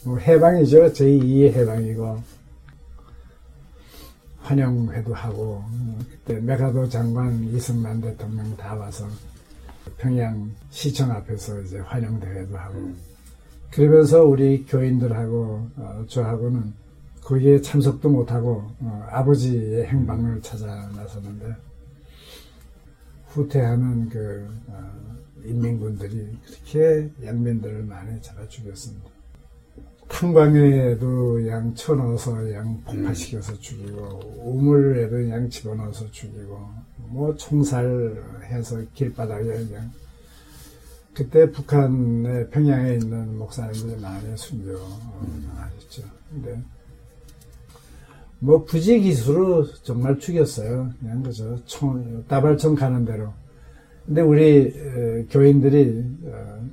C: 해방이죠. 제2의 해방이고 환영회도 하고 어, 그때 메가도 장관 이승만 대통령 다 와서 평양 시청 앞에서 이제 환영 대회도 하고 그러면서 우리 교인들하고 어, 저하고는 거기에 참석도 못하고 어, 아버지의 행방을 찾아 나섰는데 후퇴하는 그 어, 인민군들이 그렇게 양민들을 많이 잡아 죽였습니다. 탄광에도 양 쳐넣어서 양 폭파시켜서 죽이고 우물에도 양 집어넣어서 죽이고 뭐 총살해서 길바닥에 그냥 그때 북한의 평양에 있는 목사님들이 많이 순교하셨죠. 근데 뭐 부지 기수로 정말 죽였어요. 그냥 그저 총 다발총 가는 대로. 근데 우리 에, 교인들이 어,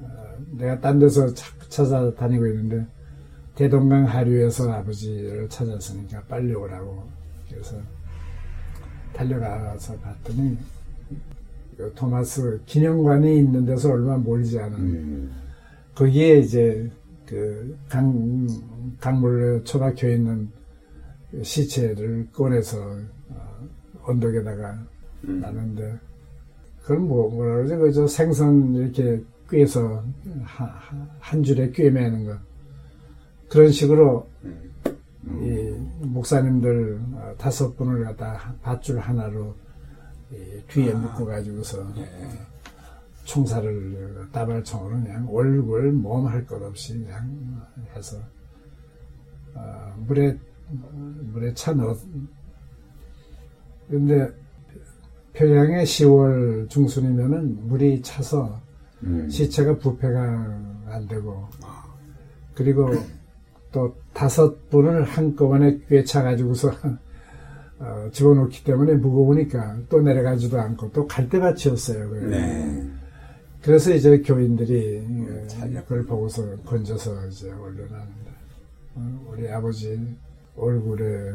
C: 어, 내가 딴 데서 차- 찾아다니고 있는데 대동강 하류에서 아버지를 찾았으니까 빨리 오라고 그래서 달려가서 봤더니 그 토마스 기념관이 있는 데서 얼마 멀지 않은
B: 음.
C: 거기에 이제 그 강, 강물 초등학교에 있는 그 시체를 꺼내서 어, 언덕에다가 놨는데 그걸 뭐 뭐라 그러지 그저 생선 이렇게 꿰서 한, 줄에 꿰매는 거 그런 식으로 이 목사님들 어, 다섯 분을 갖다 밧줄 하나로 이 뒤에 묶어 가지고서 총살을 따발총으로 그냥 얼굴 몸 할 것 없이 그냥 해서 어, 물에 물에 차 넣어. 근데 평양에 10월 중순이면은 물이 차서
B: 음.
C: 시체가 부패가 안 되고 그리고 또 다섯 분을 한꺼번에 꿰차 가지고서 어, 집어넣기 때문에 무거우니까 또 내려가지도 않고 또 갈대밭이었어요.
A: 네.
C: 그래서 이제 교인들이 어,
A: 잘
C: 그걸 보고서 건져서 이제 올려놨는데 어, 우리 아버지 얼굴에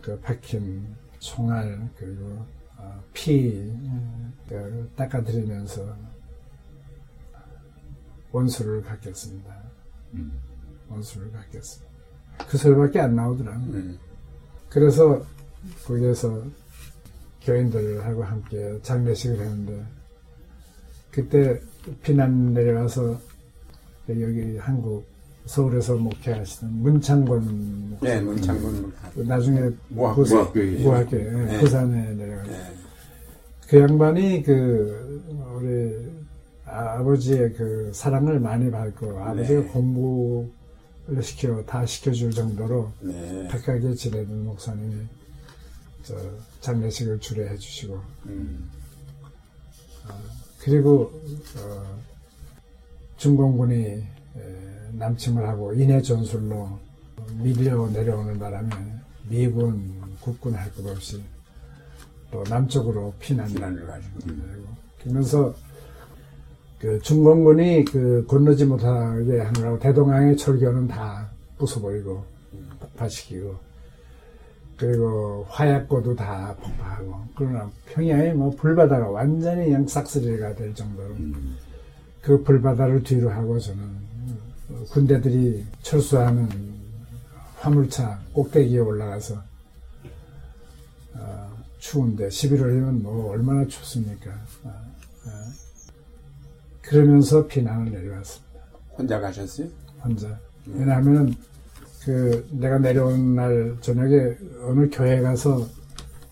C: 그 박힌 총알 그리고 어, 피 어, 닦아드리면서 원수를 갖겠습니다. 원수를 갖겠습니다. 그 소리밖에 안 나오더라고요.
A: 음.
C: 그래서 거기에서 교인들하고 함께 장례식을 했는데 그때 피난 내려와서 여기 한국 서울에서 목회하시는 문창권 목사.
A: 네, 문창군
C: 나중에
A: 모학-
C: 예,
A: 네.
C: 부산에 내려가서
A: 네.
C: 그 양반이 그 우리 아- 아버지의 그 사랑을 많이 받고 아버지가
A: 네.
C: 공부를 시켜 다 시켜줄 정도로
A: 네.
C: 착하게 지내던 목사님이 저 장례식을 주례해 주시고
A: 음.
C: 그리고 어, 중공군이 에, 남침을 하고 인해 전술로 밀려 내려오는 바람에 미군 국군 할 것 없이 또 남쪽으로 피난을
A: 가지고.
C: 되고 그러면서 그 중공군이 그 건너지 못하게 하느라고 대동강의 철교는 다 부숴버리고 폭파시키고 그리고 화약고도 다 폭파하고 그러나 평양에 뭐 불바다가 완전히 그냥 싹쓸이가 될 정도로 그 불바다를 뒤로 하고 저는 군대들이 철수하는 화물차 꼭대기에 올라가서 어, 추운데 11월이면 뭐 얼마나 춥습니까? 그러면서 피난을 내려왔습니다.
A: 혼자 가셨어요?
C: 혼자. 왜냐하면 그 내가 내려온 날 저녁에 어느 교회 가서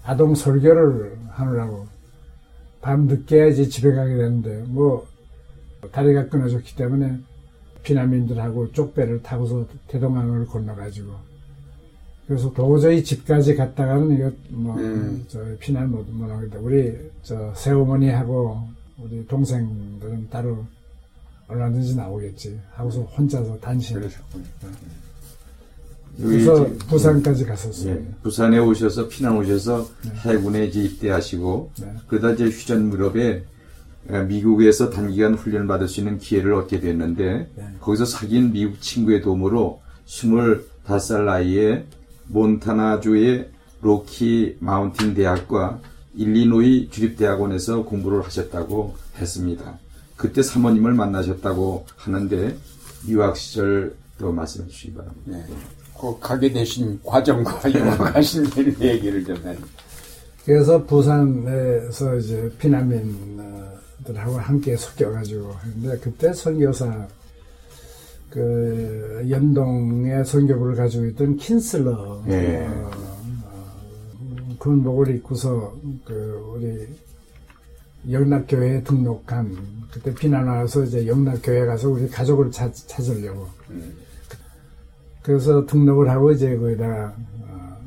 C: 아동 설교를 하느라고 밤 늦게 이제 집에 가게 되는데 뭐 다리가 끊어졌기 때문에 피난민들하고 쪽배를 타고서 대동강을 건너가지고 그래서 도저히 집까지 갔다가는 이거 뭐
A: 음.
C: 저 피난 못 못 하겠다. 우리 저 새어머니하고 우리 동생들은 따로 얼마든지 나오겠지 하고서 혼자서 단신
A: 그러셨군요.
C: 그래서
B: 여기 이제-
C: 부산까지 갔었어요.
B: 예, 부산에 오셔서 피난 오셔서 해군에 이제 입대하시고
C: 네.
B: 그러다 이제 휴전 무렵에 에, 미국에서 단기간 훈련을 받을 수 있는 기회를 얻게 됐는데
C: 네.
B: 거기서 사귄 미국 친구의 도움으로 25살 나이에 몬타나주의 로키 마운틴 대학과 일리노이 주립대학원에서 공부를 하셨다고 했습니다. 그때 사모님을 만나셨다고 하는데 유학 시절 또 말씀해 주시기 바랍니다.
A: 네. 그 가게 되신 과정과 유학하신 얘기를 좀 해.
C: 그래서 부산에서 이제 피난민들하고 함께 섞여가지고 했는데 그때 선교사 그 연동의 선교부를 가지고 있던 킨슬러
B: 예.
C: 어, 어, 군복을 입고서 그 우리 영락교회에 등록한 그때 비난 와서 이제 영락교회 가서 우리 가족을 찾, 찾으려고. 그래서 등록을 하고 이제 거기다가 어,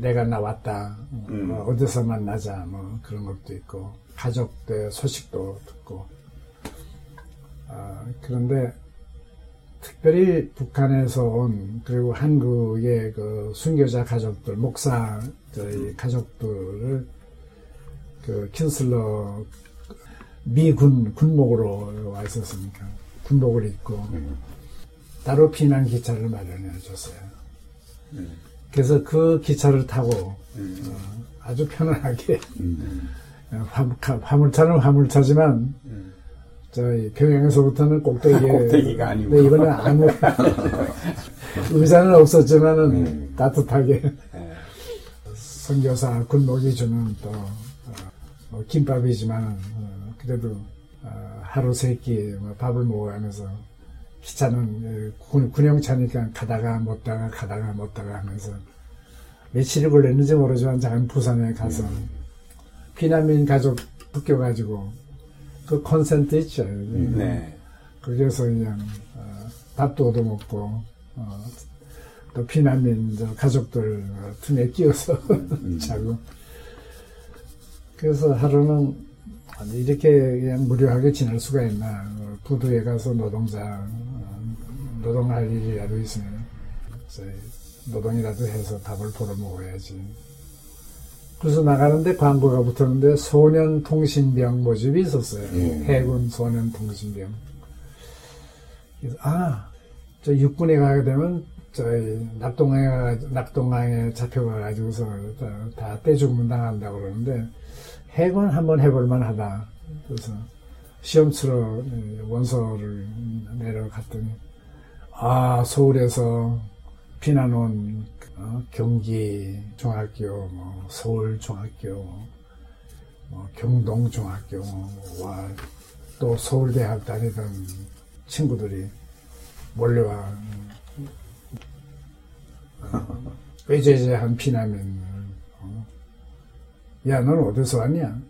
C: 내가 나왔다. 어, 어디서 만나자. 뭐 그런 것도 있고. 가족들 소식도 듣고. 아, 그런데 특별히 북한에서 온 그리고 한국의 그 순교자 가족들 목사 저희 가족들을 그 킨슬러 미군 군목으로 와 있었으니까 군복을 입고 따로 피난 기차를 마련해 줬어요. 그래서 그 기차를 타고 어, 아주 편안하게 어, 화, 화물차는 화물차지만 저희 평양에서부터는 꼭대기에
A: 꼭대기가 아니고.
C: 네, 이번엔 아무 의자는 없었지만은 따뜻하게 선교사 군복이 주는 또 어, 뭐 김밥이지만은 어, 그래도 어, 하루 세끼 뭐 밥을 먹어가면서 기차는 어, 군, 군용차니까 가다가 못 다가 가다가 못 다가 하면서 며칠이 걸렸는지 모르지만 작은 부산에 가서 피난민 가족 묶여가지고 그 콘센트 있죠.
A: 네.
C: 거기에서 그냥 어, 밥도 얻어먹고 어, 또 피난민 저 가족들 어, 틈에 끼어서 자고 그래서 하루는 이렇게 그냥 무료하게 지낼 수가 있나 어, 부두에 가서 노동자 어, 노동할 일이라도 있으면 노동이라도 해서 밥을 벌어 먹어야지 그래서 나가는데 광고가 붙었는데 소년통신병 모집이 있었어요.
B: 예.
C: 해군 소년통신병. 그래서 아, 저 육군에 가게 되면 저희 낙동강에 가- 낙동강에 잡혀가가지고서 다, 다 떼죽문 당한다고 그러는데 해군 한번 해볼 만하다. 그래서 시험 치러 원서를 내려갔더니 아 서울에서 피난 온 어, 경기 중학교, 뭐 서울 중학교, 뭐 경동 중학교, 와, 또 서울대학 다니던 친구들이 몰려와 어, 외제제한 피난민. 어. 야, 넌 어디서 왔냐?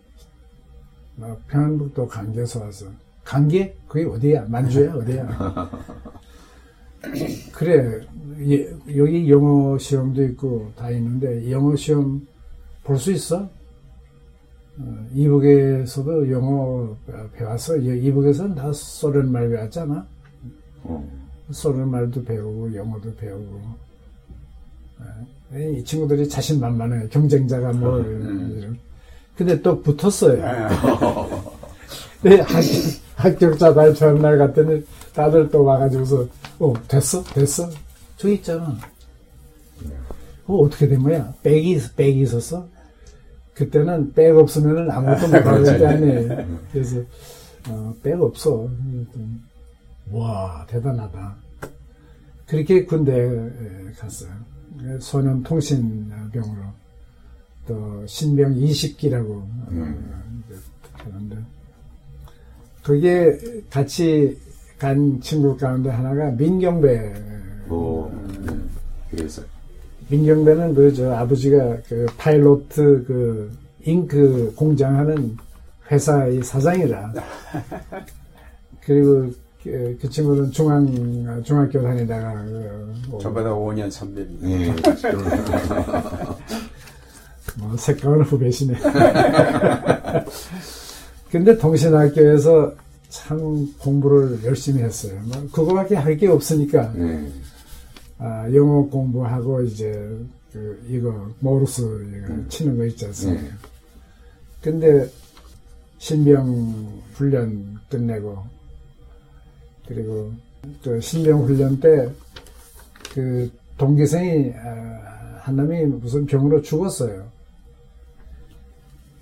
C: 나 평안북도 강계에서 왔어. 강계? 그게 어디야? 만주야? 어디야? 그래, 예, 여기 영어 시험도 있고 다 있는데, 영어 시험 볼 수 있어? 어, 이북에서도 영어 배웠어. 이- 이북에서는 다 소련 말 배웠잖아.
B: 어.
C: 소련 말도 배우고, 영어도 배우고. 예, 이 친구들이 자신만만해. 경쟁자가 뭘. 이런. 근데 또 붙었어요. 네, 학, 합격자 발표하는 날 갔더니 다들 또 와가지고서, 어, 됐어? 됐어? 저기 있잖아. 어, 어떻게 된 거야? 백이, 백이 있었어? 그때는 백 없으면은 아무것도 못할 때 아니에요. 그래서, 어, 백 없어. 와, 대단하다. 그렇게 군대에 갔어요. 소년 통신병으로. 또, 신병 20기라고 하는데, 그게 같이 간 친구 가운데 하나가 민경배.
B: 오. 네. 그래서
C: 민경배는 그, 저, 아버지가 그 파일로트 그 잉크 공장하는 회사의 사장이라. 그리고 그, 그 친구는 중앙, 중학교 다니다가, 그, 뭐,
A: 저보다 5년 선배입니다.
B: 예.
C: 뭐 색깔은 후배시네. 근데 동신학교에서 참 공부를 열심히 했어요. 뭐 그거밖에 할 게 없으니까
B: 예.
C: 아, 영어 공부하고 이제 그 이거 모르스 이거 치는 거 있지 않습니까?
B: 네.
C: 근데 신병 훈련 끝내고 그리고 그 신병 훈련 때 그 동기생이 아, 한 놈이 무슨 병으로 죽었어요.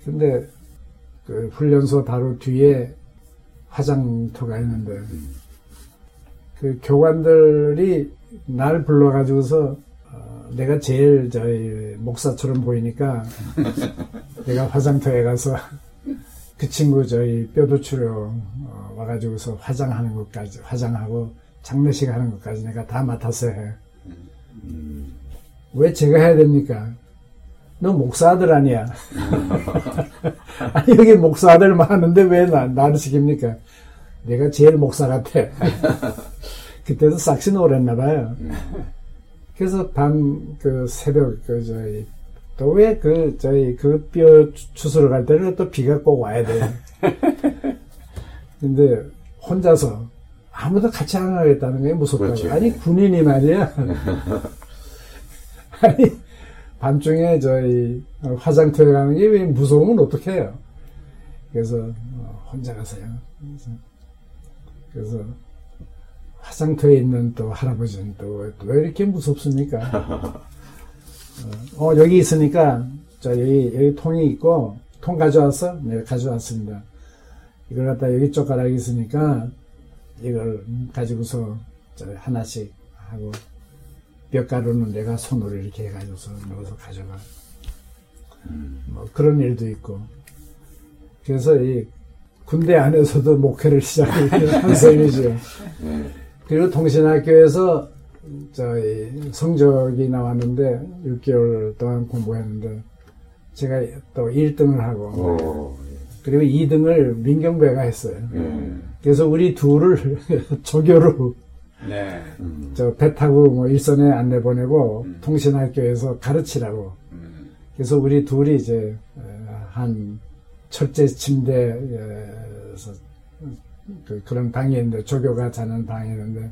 C: 근데 그 훈련소 바로 뒤에 화장터가 있는데 그 교관들이 날 불러가지고서 어, 내가 제일 저희 목사처럼 보이니까 내가 화장터에 가서 그 친구 저희 뼈도 치료 어, 와가지고서 화장하는 것까지 화장하고 장례식 하는 것까지 내가 다 맡아서 해. 왜 제가 해야 됩니까? 너 목사 아들 아니야. 아니, 여기 목사 아들 많은데 왜 나, 나를 시킵니까? 내가 제일 목사 같아. 그때도 싹시 노랬나 봐요. 그래서 밤, 그 새벽, 그, 저희, 또 왜 그, 저희, 그 뼈 추수를 갈 때는 또 비가 꼭 와야 돼. 근데 혼자서 아무도 같이 안 가겠다는 게 무섭다고.
B: 그렇죠.
C: 아니, 군인이 말이야. 아니, 밤중에 저희 화장터에 가는 게 왜 무서우면 어떡해요. 그래서 어, 혼자 가세요. 그래서, 그래서 화장터에 있는 또 할아버지는 또 왜 이렇게 무섭습니까? 어, 어, 여기 있으니까 자 여기 여기 통이 있고 통 가져왔어? 네 가져왔습니다. 이걸 갖다 여기 젓가락이 있으니까 이걸 가지고서 저 하나씩 하고 뼈가루는 내가 손으로 이렇게 해가지고서 넣어서 가져가. 뭐 그런 일도 있고. 그래서 이 군대 안에서도 목회를 시작한 셈이죠. 그리고 동신학교에서 저희 성적이 나왔는데 6개월 동안 공부했는데 제가 또 1등을 하고
B: 오,
C: 그리고 2등을 민경배가 했어요.
B: 예.
C: 그래서 우리 둘을 조교로
A: 네.
C: 저배 타고 뭐 일선에 안내 보내고 통신학교에서 가르치라고.
A: 음.
C: 그래서 우리 둘이 이제 어, 한 철제 침대에서 그, 그런 방이 있는데 조교가 자는 방이 있는데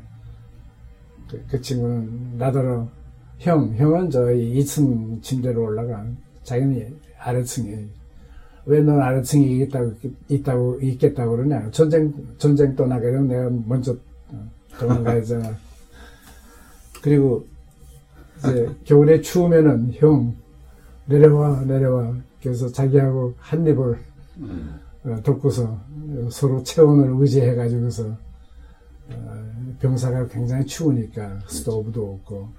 C: 그, 그 친구는 나더러 형 형은 저희 2층 침대로 올라가 자기는 아래층에 왜 넌 아래층에 있다고 있다고 있겠다고 그러냐? 전쟁 전쟁 떠나게 되면 내가 먼저 어, 도망가야잖아. 그리고 이제 겨울에 추우면은 형 내려와 내려와. 그래서 자기하고 한 입을 어, 덮고서 서로 체온을 의지해 가지고서 어, 병사가 굉장히 추우니까 스토브도 없고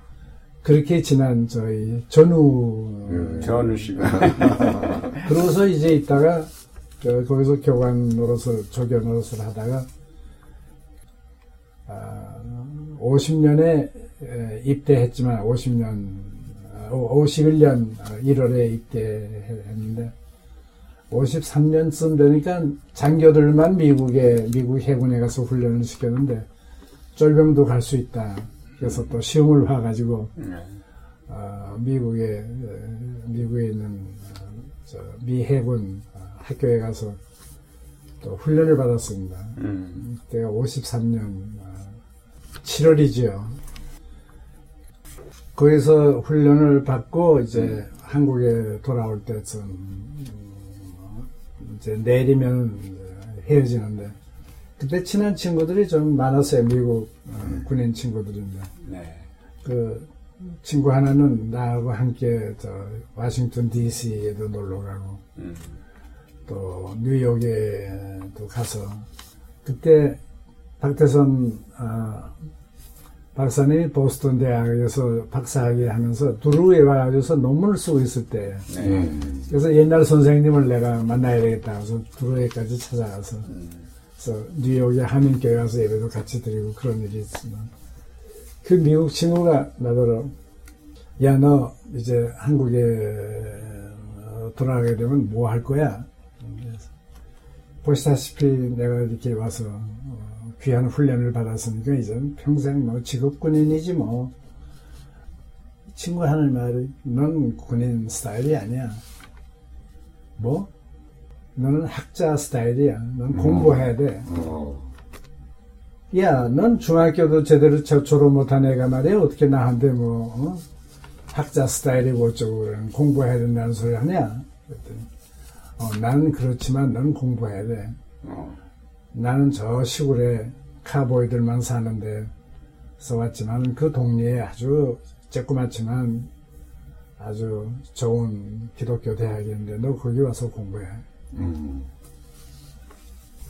C: 그렇게 지난 저희 전후
A: 전우 씨가.
C: 그러고서 이제 있다가 그, 거기서 교관 노릇을 조교 노릇을 하다가 아, 50년에 입대했지만 50년 51년 1월에 입대했는데 53년쯤 되니까 장교들만 미국에 미국 해군에 가서 훈련을 시켰는데 쫄병도 갈 수 있다. 그래서 또 시험을 봐가지고
A: 네.
C: 어, 미국에 에, 미국에 있는 어, 저, 미 해군 어, 학교에 가서 또 훈련을 받았습니다.
A: 음.
C: 그때가 53년 7월이죠. 거기서 훈련을 받고 이제 한국에 돌아올 때쯤 음, 이제 내리면 헤어지는데 그때 친한 친구들이 좀 많았어요. 미국 어, 군인 친구들인데
A: 네.
C: 그 친구 하나는 나하고 함께 저 워싱턴 D.C.에도 놀러 가고
A: 음.
C: 또 뉴욕에도 가서 그때 박태선 어, 박사님이 보스턴 대학에서 박사학위 하면서 두루에 와가지고서 논문을 쓰고 있을 때
A: 네.
C: 그래서 옛날 선생님을 내가 만나야 되겠다 해서 두루에까지 찾아가서 그래서 뉴욕에 한인교회 가서 예배도 같이 드리고 그런 일이 있지만 그 미국 친구가 나더러 야 너 이제 한국에 어, 돌아가게 되면 뭐 할 거야? 보시다시피 내가 이렇게 와서 어, 귀한 훈련을 받았으니까 이제는 평생 뭐 직업 군인이지 뭐 친구 하는 말이 넌 군인 스타일이 아니야 뭐? 너는 학자 스타일이야 넌 공부해야 돼
B: 어,
C: 야, 넌 중학교도 제대로 저- 졸업 못한 애가 말이야. 어떻게 나한테 뭐, 어? 학자 스타일이고 어쩌고 그러는 공부해야 된다는 소리 하냐? 그랬더니, 어, 나는 그렇지만 넌 공부해야 돼.
A: 어.
C: 나는 저 시골에 카보이들만 사는데 써왔지만 그 동네에 아주 쬐끄맣지만 아주 좋은 기독교 대학인데 너 거기 와서 공부해.
B: 음,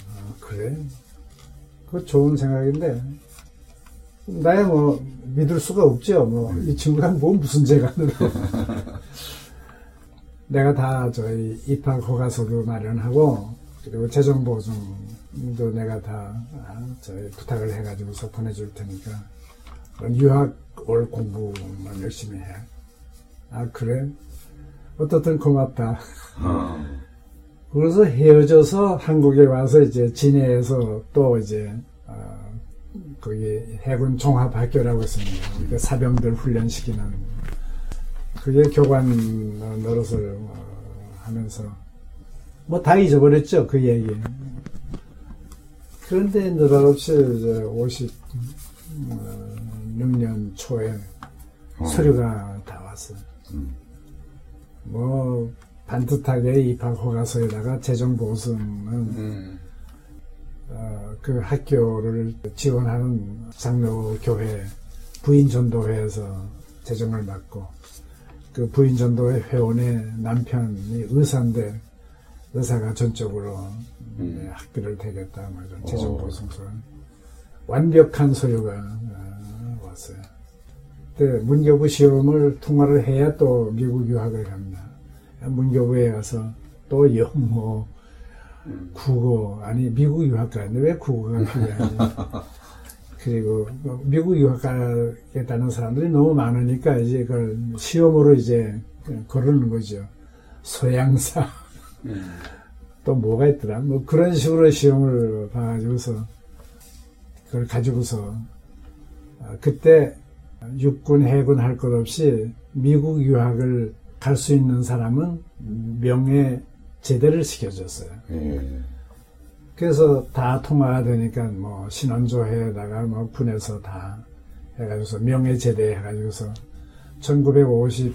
C: 아, 그래? 그거 좋은 생각인데, 나야 뭐, 믿을 수가 없죠. 뭐, 이 친구가 뭐 무슨 죄가. 내가 다 저희 입학 허가서도 마련하고, 그리고 재정 보증도 내가 다 아, 저희 부탁을 해가지고서 보내줄 테니까 유학 올 공부만 열심히 해. 아 그래? 어떻든 고맙다.
B: 어.
C: 그래서 헤어져서 한국에 와서 이제 진해에서 또 이제 어, 거기 해군 종합학교라고 있습니다. 그러니까 사병들 훈련시키는 그게 교관 노릇을 어, 하면서 뭐 다 잊어버렸죠 그 얘기. 그런데 느닷없이 이제 56년 초에
B: 어.
C: 서류가 다 왔어요.
B: 음.
C: 뭐 반듯하게 입학 허가서에다가 재정 보증은
A: 음.
C: 어, 그 학교를 지원하는 장로 교회 부인 전도회에서 재정을 맡고 그 부인 전도회 회원의 남편이 의사인데 의사가 전적으로
A: 음.
C: 네, 학비를 대겠다 뭐 이런
B: 오.
C: 재정 보증서 완벽한 서류가 어, 왔어요. 그때 문교부 시험을 통과를 해야 또 미국 유학을 갑니다. 문교부에 가서 또 영어, 국어, 아니 미국 유학 가는데 왜 국어가 필요하지? 그리고 뭐 미국 유학 가겠다는 사람들이 너무 많으니까 이제 그걸 시험으로 이제 거르는 거죠. 소양사
A: 음.
C: 또 뭐가 있더라? 뭐 그런 식으로 시험을 봐가지고서 그걸 가지고서 아, 그때 육군, 해군 할 것 없이 미국 유학을 갈 수 있는 사람은 명예 제대를 시켜줬어요.
B: 예.
C: 그래서 다 통화가 되니까 뭐 신원조회에다가 뭐 군에서 다 해가지고서 명예 제대 해가지고서 1956년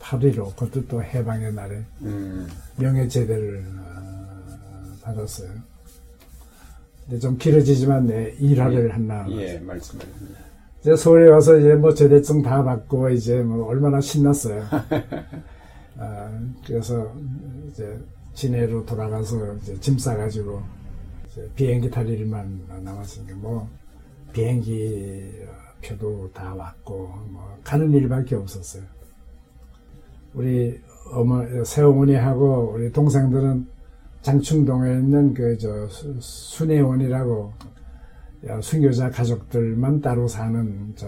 C: 8.15 그것도 또 해방의 날에
A: 음.
C: 명예 제대를 어, 받았어요. 근데 좀 길어지지만 내 일화를 하나.
A: 예, 말씀해.
C: 이제 서울에 와서 이제 뭐 제대증 다 받고 이제 뭐 얼마나 신났어요. 아, 그래서 이제 진해로 돌아가서 이제 짐 싸가지고 이제 비행기 탈 일만 남았으니까 뭐 비행기 표도 다 왔고 뭐 가는 일밖에 없었어요. 우리 어머 새어머니하고 우리 동생들은 장충동에 있는 그 저 순회원이라고 순교자 가족들만 따로 사는 저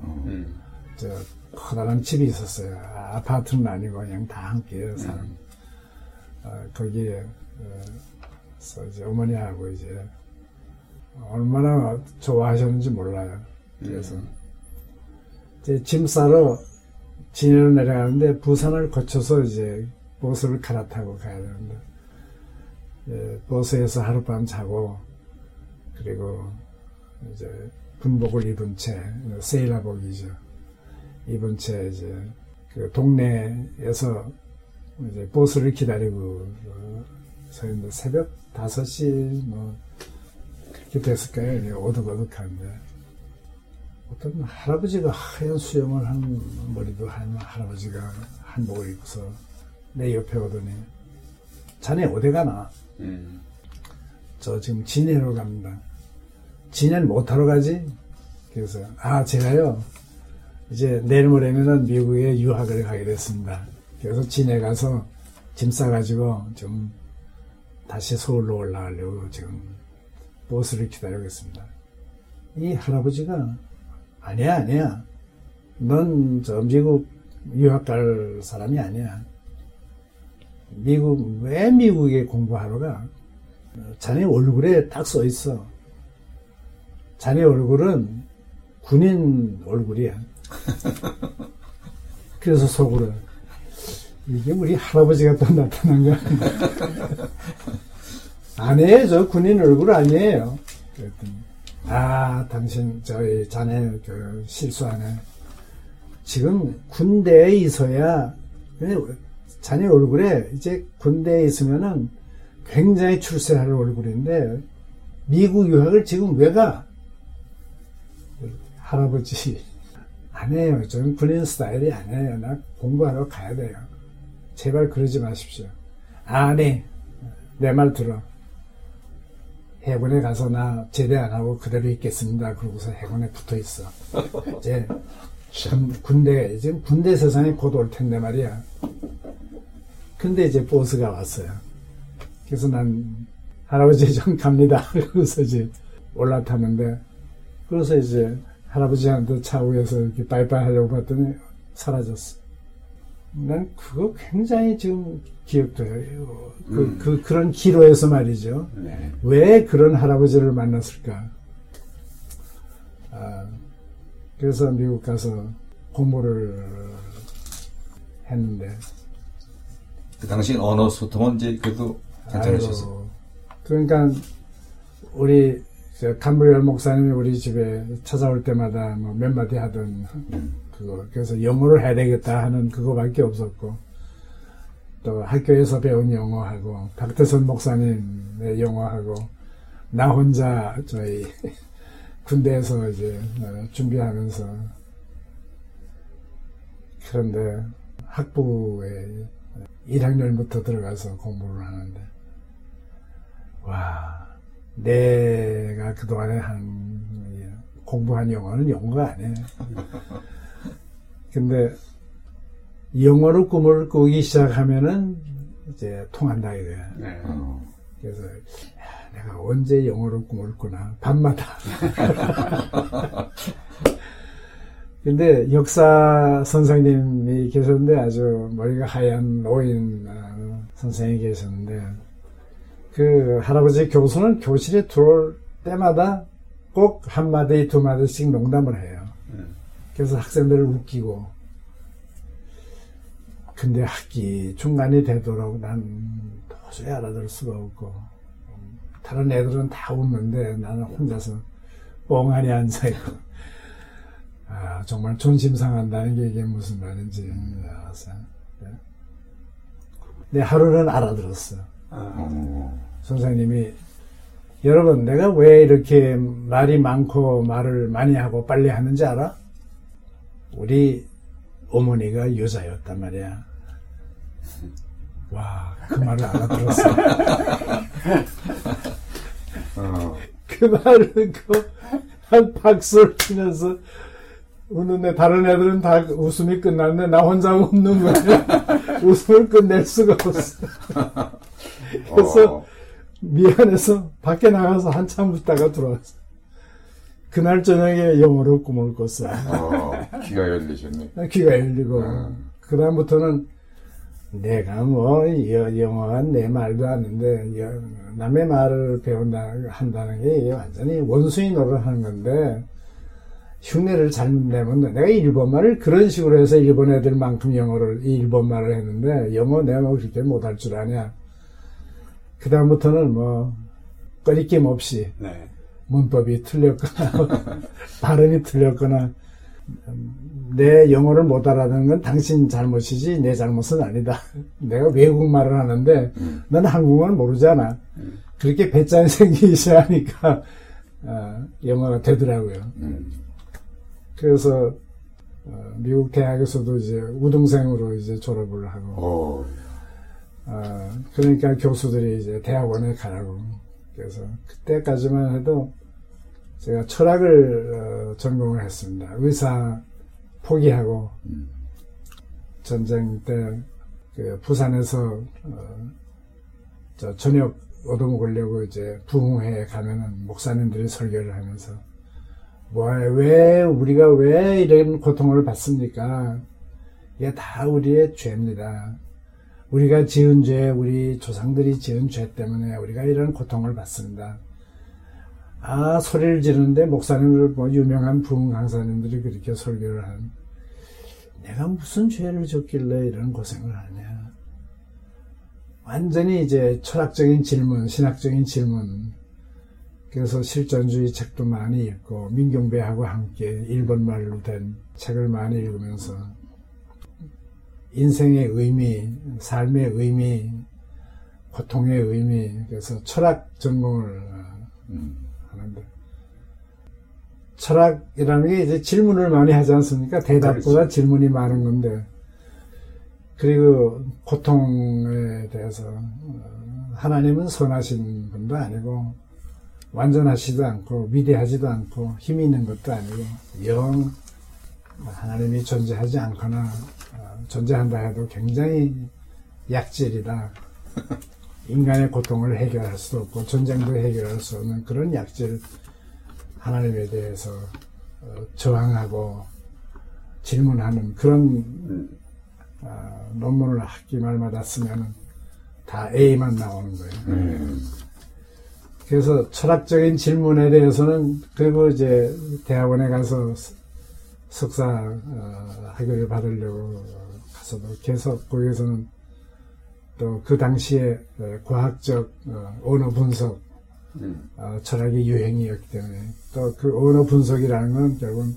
A: 음.
C: 저 커다란 집이 있었어요. 아, 아파트는 아니고 그냥 다 함께 사는. 어, 거기에 어, 서 이제 어머니하고 이제 얼마나 좋아하셨는지 몰라요. 그래서 이제 짐 싸러 진해로 내려가는데 부산을 거쳐서 이제 버스를 갈아타고 가야 되는데 예, 버스에서 하룻밤 자고 그리고 이제 군복을 입은 채 세일러복이죠. 입은 채 이제 그 동네에서 이제 버스를 기다리고 어, 서 있는데 새벽 5시 뭐 그렇게 됐을까요? 어둑어둑한데 어떤 할아버지가 하얀 수염을 한 머리도 한 할아버지가 한복을 입고서 내 옆에 오더니 자네 어디 가나?
A: 음.
C: 저 지금 진해로 갑니다. 진해는 못하러 가지? 그래서 아 제가요 이제 내일 모레면은 미국에 유학을 가게 됐습니다. 그래서 진해 가서 짐 싸가지고 좀 다시 서울로 올라가려고 지금 버스를 기다리고 있습니다. 이 할아버지가 아니야 아니야 넌 저 미국 유학 갈 사람이 아니야. 미국 왜 미국에 공부하러 가? 자네 얼굴에 딱 써 있어. 자네 얼굴은 군인 얼굴이야. 그래서 속으로 이게 우리 할아버지가 또 나타난 거 아니야? 아니에요. 저 군인 얼굴 아니에요. 그랬더니 아 당신 저희 자네 그 실수하네. 지금 군대에 있어야 자네 얼굴에 이제 군대에 있으면은 굉장히 출세할 얼굴인데 미국 유학을 지금 왜 가? 할아버지 안 해요. 저는 군인 스타일이 아니에요. 나 공부하러 가야 돼요. 제발 그러지 마십시오. 아니 내 말 들어. 해군에 가서 나 제대 안 하고 그대로 있겠습니다. 그러고서 해군에 붙어 있어. 이제 군, 군대 지금 군대 세상에 곧 올 텐데 말이야. 근데 이제 보스가 왔어요. 그래서 난 할아버지 좀 갑니다. 그래서 이제 올라탔는데 그래서 이제 할아버지한테 차 위에서 이렇게 빠이빠이 하려고 봤더니 사라졌어. 난 그거 굉장히 지금 기억돼요. 그,
A: 음.
C: 그, 그런 기로에서 말이죠.
A: 네.
C: 왜 그런 할아버지를 만났을까? 아, 그래서 미국 가서 공부를 했는데.
B: 그 당시 언어 소통은 이제 그래도 괜찮으셨어요.
C: 그러니까 우리 저 간부열 목사님이 우리 집에 찾아올 때마다 뭐 몇 마디 하던 그거. 그래서 영어를 해야 되겠다 하는 그거밖에 없었고 또 학교에서 배운 영어하고 박태선 목사님의 영어하고 나 혼자 저희 군대에서 이제 어, 준비하면서 그런데 학부에 1학년부터 들어가서 공부를 하는데 와 내가 그동안에 한 공부한 영어는 영어가 아니에요. 근데 영어로 꿈을 꾸기 시작하면은 이제 통한다 이거야.
A: 네.
B: 어.
C: 그래서 야, 내가 언제 영어로 꿈을 꾸나 밤마다. 근데 역사 선생님이 계셨는데 아주 머리가 하얀 노인 어, 선생이 계셨는데 그 할아버지 교수는 교실에 들어올 때마다 꼭 한마디 두 마디씩 농담을 해요.
A: 음.
C: 그래서 학생들을 웃기고 근데 학기 중간이 되도록 난 도저히 알아들을 수가 없고 다른 애들은 다 웃는데 나는 혼자서 뻥하니 앉아있고 아 정말 존심 상한다는 게 이게 무슨 말인지 알았어요. 네. 근데 하루는 알아들었어.
A: 아,
B: 어.
C: 선생님이 여러분 내가 왜 이렇게 말이 많고 말을 많이 하고 빨리 하는지 알아? 우리 어머니가 여자였단 말이야. 와, 그 말을 알아들었어.
B: 어.
C: 그 말을 그, 한 박수를 치면서 웃는데 다른 애들은 다 웃음이 끝났는데 나 혼자 웃는 거야. 웃음을 끝낼 수가 없어. 그래서
B: 어.
C: 미안해서 밖에 나가서 한참 웃다가 들어왔어. 그날 저녁에 영어로 꿈을 꿨어.
B: 어. 귀가 열리셨네.
C: 귀가 열리고
B: 음.
C: 그 다음부터는 내가 뭐 여- 영어가 내 말도 아는데 여- 남의 말을 배운다 한다는 게 완전히 원수의 노릇 하는 건데 흉내를 잘못 내면 내가 일본말을 그런 식으로 해서 일본 애들만큼 영어를 일본말을 했는데 영어 내가 뭐 그렇게 못할 줄 아냐 그 다음부터는 뭐 꺼리낌 없이
A: 네.
C: 문법이 틀렸거나 발음이 틀렸거나 음, 내 영어를 못 알아듣는 건 당신 잘못이지 내 잘못은 아니다. 내가 외국말을 하는데
B: 음.
C: 넌 한국어를 모르잖아. 그렇게 배짱이 생기기 시작하니까 어, 영어가 되더라고요.
B: 음.
C: 그래서 어, 미국 대학에서도 이제 우등생으로 이제 졸업을 하고
B: 어.
C: 어, 그러니까 교수들이 이제 대학원에 가라고. 그래서 그때까지만 해도 제가 철학을 어, 전공을 했습니다. 의사 포기하고
B: 음.
C: 전쟁 때 그 부산에서 어, 저 저녁 얻어먹으려고 이제 부흥회에 가면은 목사님들이 설교를 하면서 뭐, 왜 우리가 왜 이런 고통을 받습니까? 이게 다 우리의 죄입니다. 우리가 지은 죄, 우리 조상들이 지은 죄 때문에 우리가 이런 고통을 받습니다. 아, 소리를 지르는데 목사님들, 뭐, 유명한 부흥 강사님들이 그렇게 설교를 한. 내가 무슨 죄를 졌길래 이런 고생을 하냐. 완전히 이제 철학적인 질문, 신학적인 질문. 그래서 실전주의 책도 많이 읽고, 민경배하고 함께 일본말로 된 책을 많이 읽으면서 인생의 의미, 삶의 의미, 고통의 의미, 그래서 철학 전공을
B: 음.
C: 하는데 철학이라는 게 이제 질문을 많이 하지 않습니까? 대답보다 질문이 많은 건데 그리고 고통에 대해서 어, 하나님은 선하신 분도 아니고 완전하지도 않고 위대하지도 않고 힘이 있는 것도 아니고 영 하나님이 존재하지 않거나 어, 존재한다 해도 굉장히 약질이다 인간의 고통을 해결할 수도 없고 전쟁도 해결할 수 없는 그런 약질 하나님에 대해서 어, 저항하고 질문하는 그런
A: 음.
C: 어, 논문을 학기 말마다 쓰면 다 A만 나오는 거예요.
A: 음.
C: 그래서 철학적인 질문에 대해서는 그리고 이제 대학원에 가서 스- 석사 어, 학위를 받으려고 가서도 계속 거기에서는 또 그 당시에 어, 과학적 어, 언어 분석
A: 음.
C: 어, 철학의 유행이었기 때문에 또 그 언어 분석이라는 건 결국은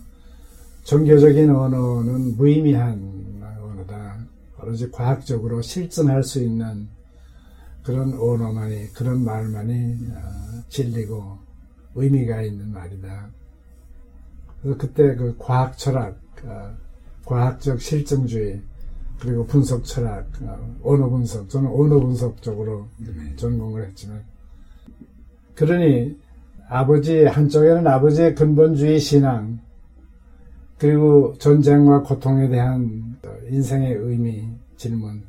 C: 종교적인 언어는 무의미한 언어다. 오로지 과학적으로 실증할 수 있는 그런 언어만이 그런 말만이 어, 진리고 의미가 있는 말이다. 그래서 그때 그 과학 철학, 어, 과학적 실증주의 그리고 분석 철학, 어, 언어 분석. 저는 언어 분석 쪽으로 전공을 했지만. 그러니 아버지 한쪽에는 아버지의 근본주의 신앙 그리고 전쟁과 고통에 대한 인생의 의미 질문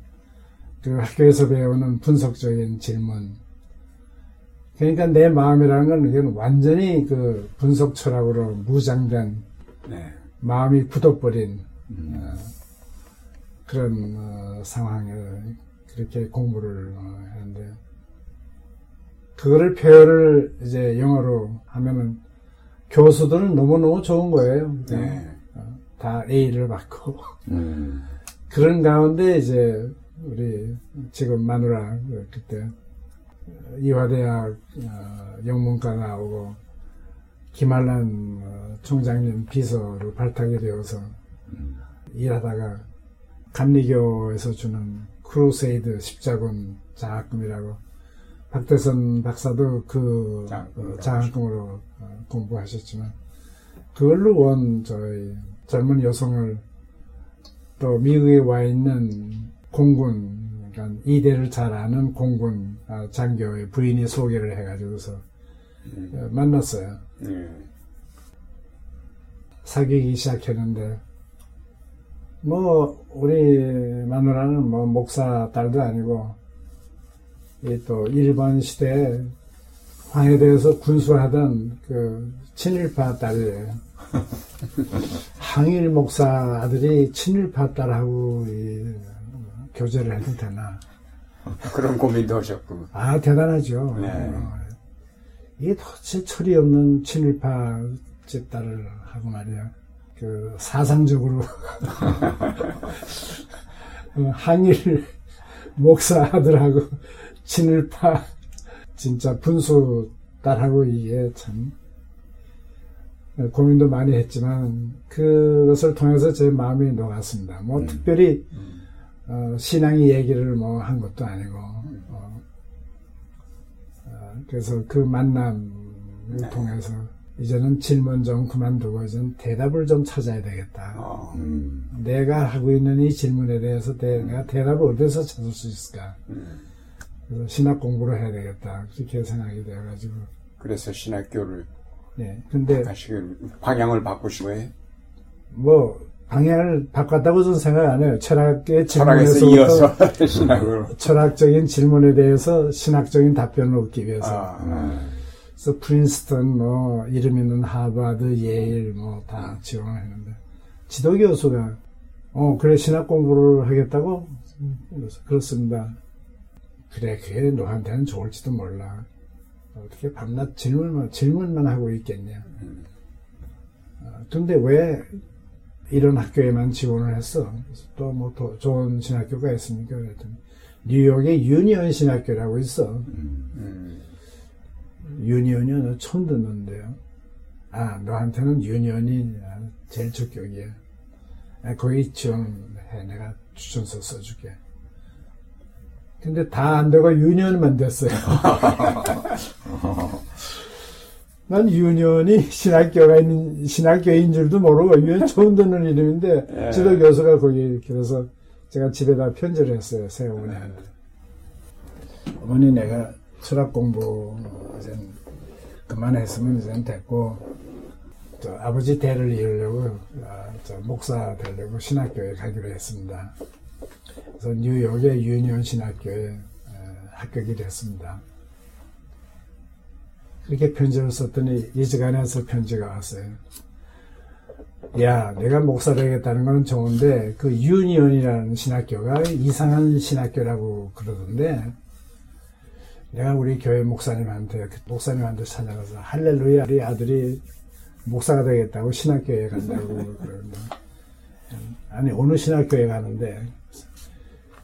C: 그리고 학교에서 배우는 분석적인 질문 그러니까 내 마음이라는 건 이건 완전히 그 분석 철학으로 무장된
A: 네.
C: 마음이 굳어버린 어, 그런 어, 상황에 그렇게 공부를 어, 하는데 그거를 표현을 이제 영어로 하면은 교수들은 너무너무 좋은 거예요.
A: 네.
C: 어, 다 A를 받고
B: 음.
C: 그런 가운데 이제 우리 지금 마누라 그 그때 이화대학 어, 영문과 나오고 김활란 어, 총장님 비서로 발탁이 되어서 일하다가 감리교에서 주는 Crusade 십자군 장학금이라고 박대선 박사도 그
A: 장학금으로
C: 어, 장학금으로 어, 공부하셨지만 그걸로 원 저희 젊은 여성을 또 미국에 와 있는 공군 그러니까 이대를 잘 아는 공군 아, 장교의 부인이 소개를 해가지고서 어, 만났어요.
A: 네.
C: 사귀기 시작했는데 뭐 우리 마누라는 뭐 목사 딸도 아니고 이또 일본 시대에 황해도에서 군수하던 그 친일파 딸이에요. 항일 목사 아들이 친일파 딸하고 이 교제를 해도 되나?
A: 그런 고민도 하셨고.
C: 아 대단하죠.
A: 네.
C: 어, 이게 도대체 철이 없는 친일파 집 딸을 하고 말이야. 그 사상적으로 어, 항일 목사 아들하고 친일파 진짜 분수 딸하고 이게 참 고민도 많이 했지만 그것을 통해서 제 마음이 녹았습니다. 뭐 특별히 어, 신앙이 얘기를 뭐 한 것도 아니고 어, 어, 그래서 그 만남을 통해서 이제는 질문 좀 그만두고 이제는 대답을 좀 찾아야 되겠다.
A: 어.
B: 음.
C: 내가 하고 있는 이 질문에 대해서 내가 대답을 어디서 찾을 수 있을까? 그래서 신학 공부를 해야 되겠다. 그렇게 생각이 되어가지고.
A: 그래서 신학교를
C: 네. 근데
A: 방향을 바꾸시고 해.
C: 뭐 방향을 바꿨다고 저는 생각 안 해요. 철학의 질문에서부터
A: 이어서 신학으로.
C: 철학적인 질문에 대해서 신학적인 답변을 얻기 위해서.
A: 아,
C: 그래서 프린스턴 뭐 이름 있는 하버드, 예일 뭐 다 지원을 했는데 지도 교수가 어 그래 신학 공부를 하겠다고 그래서 그렇습니다. 그래 그게 너한테는 좋을지도 몰라. 어떻게 밤낮 질문만 질문만 하고 있겠냐. 어, 근데 왜 이런 학교에만 지원을 했어? 또 뭐 더 좋은 신학교가 있습니까? 그랬더니 뉴욕에 유니언 신학교라고 있어.
A: 음,
C: 유니언이 너 처음 듣는데요. 아, 너한테는 유니언이 제일 적격이야. 아, 거기 지원해. 내가 추천서 써줄게. 근데 다 안 되고 유니언만 됐어요. 난 유니언이 신학교가 있는, 신학교인 줄도 모르고, 유니언 처음 듣는 이름인데,
A: 예.
C: 지도 교수가 거기, 그래서 제가 집에다 편지를 했어요, 새 어머니한테. 어머니, 내가 철학 공부, 이제 그만했으면 이제 됐고, 저 아버지 대를 이으려고, 아, 저 목사 되려고 신학교에 가기로 했습니다. 그래서 뉴욕의 유니온 신학교에 에, 합격이 됐습니다. 그렇게 편지를 썼더니 미시간에서 편지가 왔어요. 야, 내가 목사 되겠다는 건 좋은데 그 유니언이라는 신학교가 이상한 신학교라고 그러던데 내가 우리 교회 목사님한테 그 목사님한테 찾아가서 할렐루야 우리 아들이 목사가 되겠다고 신학교에 간다고 그러는데 아니 어느 신학교에 가는데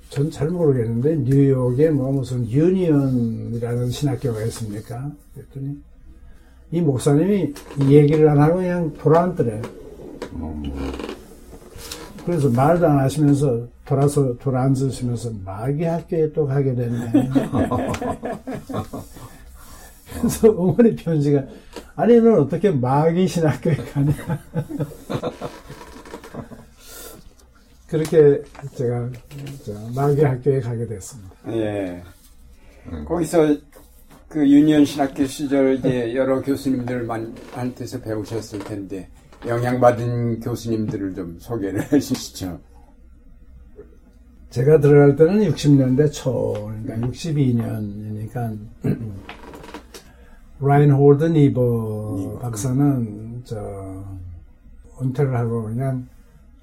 C: 전 잘 모르겠는데 뉴욕에 뭐 무슨 유니언이라는 신학교가 있습니까? 그랬더니 이 목사님이 이 얘기를 안 하고 그냥 돌아앉더래. 그래서 말도 안 하시면서 돌아서 돌아앉으시면서 마귀 학교에 또 가게 됐네. 그래서 어머니 편지가 아니 넌 어떻게 마귀 신학교에 가냐. 그렇게 제가 저 마귀 학교에 가게 됐습니다.
A: 예. 거기서 그 유니언 신학교 시절 이제 여러 교수님들한테서 배우셨을 텐데 영향받은 교수님들을 좀 소개를 해주시죠.
C: 제가 들어갈 때는 60년대 초, 그러니까 62년이니까 라인홀드 니버 박사는 저 은퇴를 하고 그냥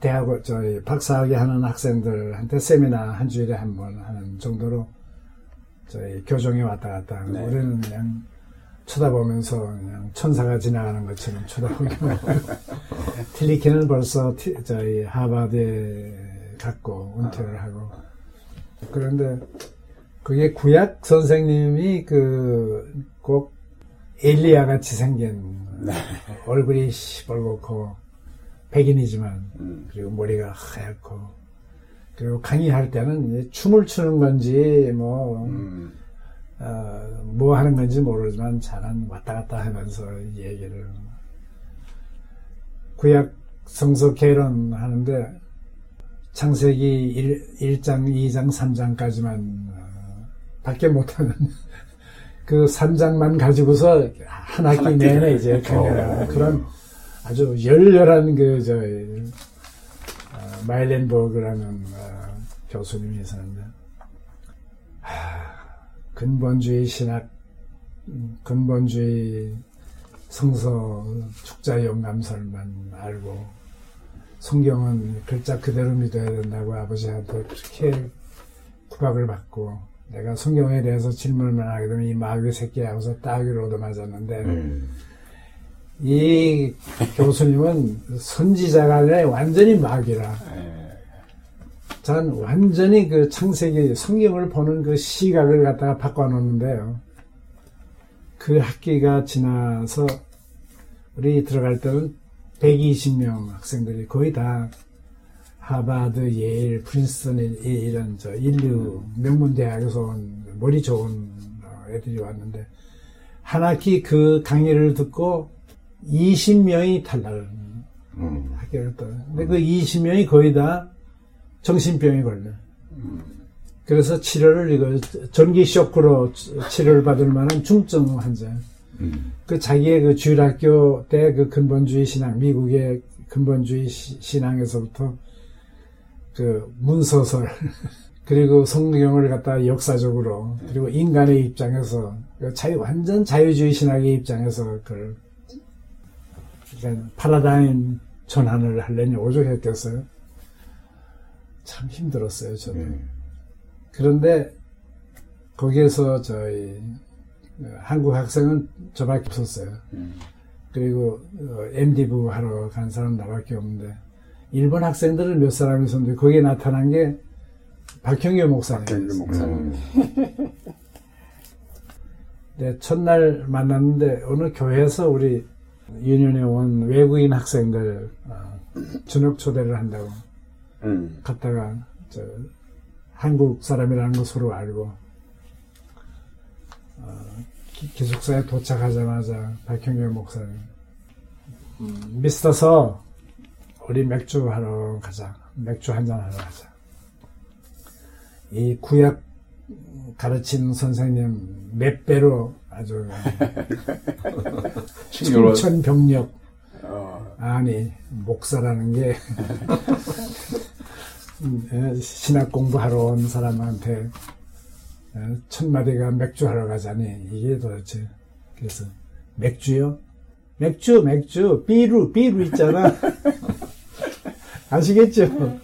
C: 대학 저희 박사학위 하는 학생들한테 세미나 한 주일에 한 번 하는 정도로 저희 교정에 왔다 갔다 하고
A: 네.
C: 우리는 그냥 쳐다보면서 그냥 천사가 지나가는 것처럼 쳐다보기만 하고 틸리히는 벌써 티- 저희 하버드에 갔고 은퇴를 하고 그런데 그게 구약 선생님이 그 꼭 엘리야 같이 생긴 얼굴이 시뻘겋고 백인이지만
A: 음.
C: 그리고 머리가 하얗고 그리고 강의할 때는 춤을 추는 건지 뭐
A: 음.
C: 어, 뭐 하는 건지 모르지만 잘한 왔다 갔다 하면서 이 얘기를 구약 성서 개론 하는데 창세기 1, 장 2장, 3장까지만 어, 밖에 못하는 그 3장만 가지고서 한 학기 내내 이제 강의를 그런 아주 열렬한 그, 저, 어, 마일렌버그라는 어, 교수님이 있었는데, 하, 근본주의 신학, 음, 근본주의 성서 축자 영감설만 알고, 성경은 글자 그대로 믿어야 된다고 아버지한테 그렇게 구박을 받고, 내가 성경에 대해서 질문을 하게 되면 이 마귀 새끼하고서 따귀로 얻어맞았는데,
B: 음.
C: 이 교수님은 선지자가 아니라 완전히.
A: 예.
C: 전 완전히 그 창세기 성경을 보는 그 시각을 갖다가 바꿔놓는데요. 그 학기가 지나서 우리 들어갈 때는 120명 학생들이 거의 다 하버드, 예일, 프린스턴 이- 이런 저 인류 명문 대학에서 온 머리 좋은 어, 애들이 왔는데 한 학기 그 강의를 듣고 20명이 탈락을
B: 음.
C: 학교를 또. 근데 그 20명이 거의 다 정신병에 걸려. 그래서 치료를 이거 전기 쇼크로 치료를 받을 만한 중증 환자.
B: 음.
C: 그 자기의 그 주일학교 때 그 근본주의 신앙, 미국의 근본주의 시- 신앙에서부터 그 문서설, 그리고 성경을 갖다 역사적으로, 그리고 인간의 입장에서, 그 자유, 완전 자유주의 신학의 입장에서 그걸, 파라다임 전환을 하려니 오죽했겠어요. 참 힘들었어요, 저는.
B: 음.
C: 그런데 거기에서 저희 어, 한국 학생은 저밖에 없었어요.
A: 음.
C: 그리고 어, MD부 하러 간 사람 나밖에 없는데 일본 학생들은 몇 사람 있었는데 거기에 나타난 게 박형규 목사님.
A: 목사님.
B: 음.
C: 네, 첫날 만났는데 어느 교회에서 우리 유년에 온 외국인 학생들 어, 저녁 초대를 한다고
A: 음.
C: 갔다가 저 한국 사람이라는 거 서로 알고 어, 기- 기숙사에 도착하자마자 박형규 목사님 음, 미스터 서 우리 맥주 하러 가자 맥주 한잔 하러 가자 이 구약 가르치는 선생님 몇 배로 아주
B: 친구로
C: 청천벽력
A: 어,
C: 아니 목사라는 게 음, 에, 신학 공부하러 온 사람한테 어, 첫 마디가 맥주 하러 가자니 이게 도대체 그래서 맥주요? 맥주 맥주 비루 비루 있잖아 아시겠죠?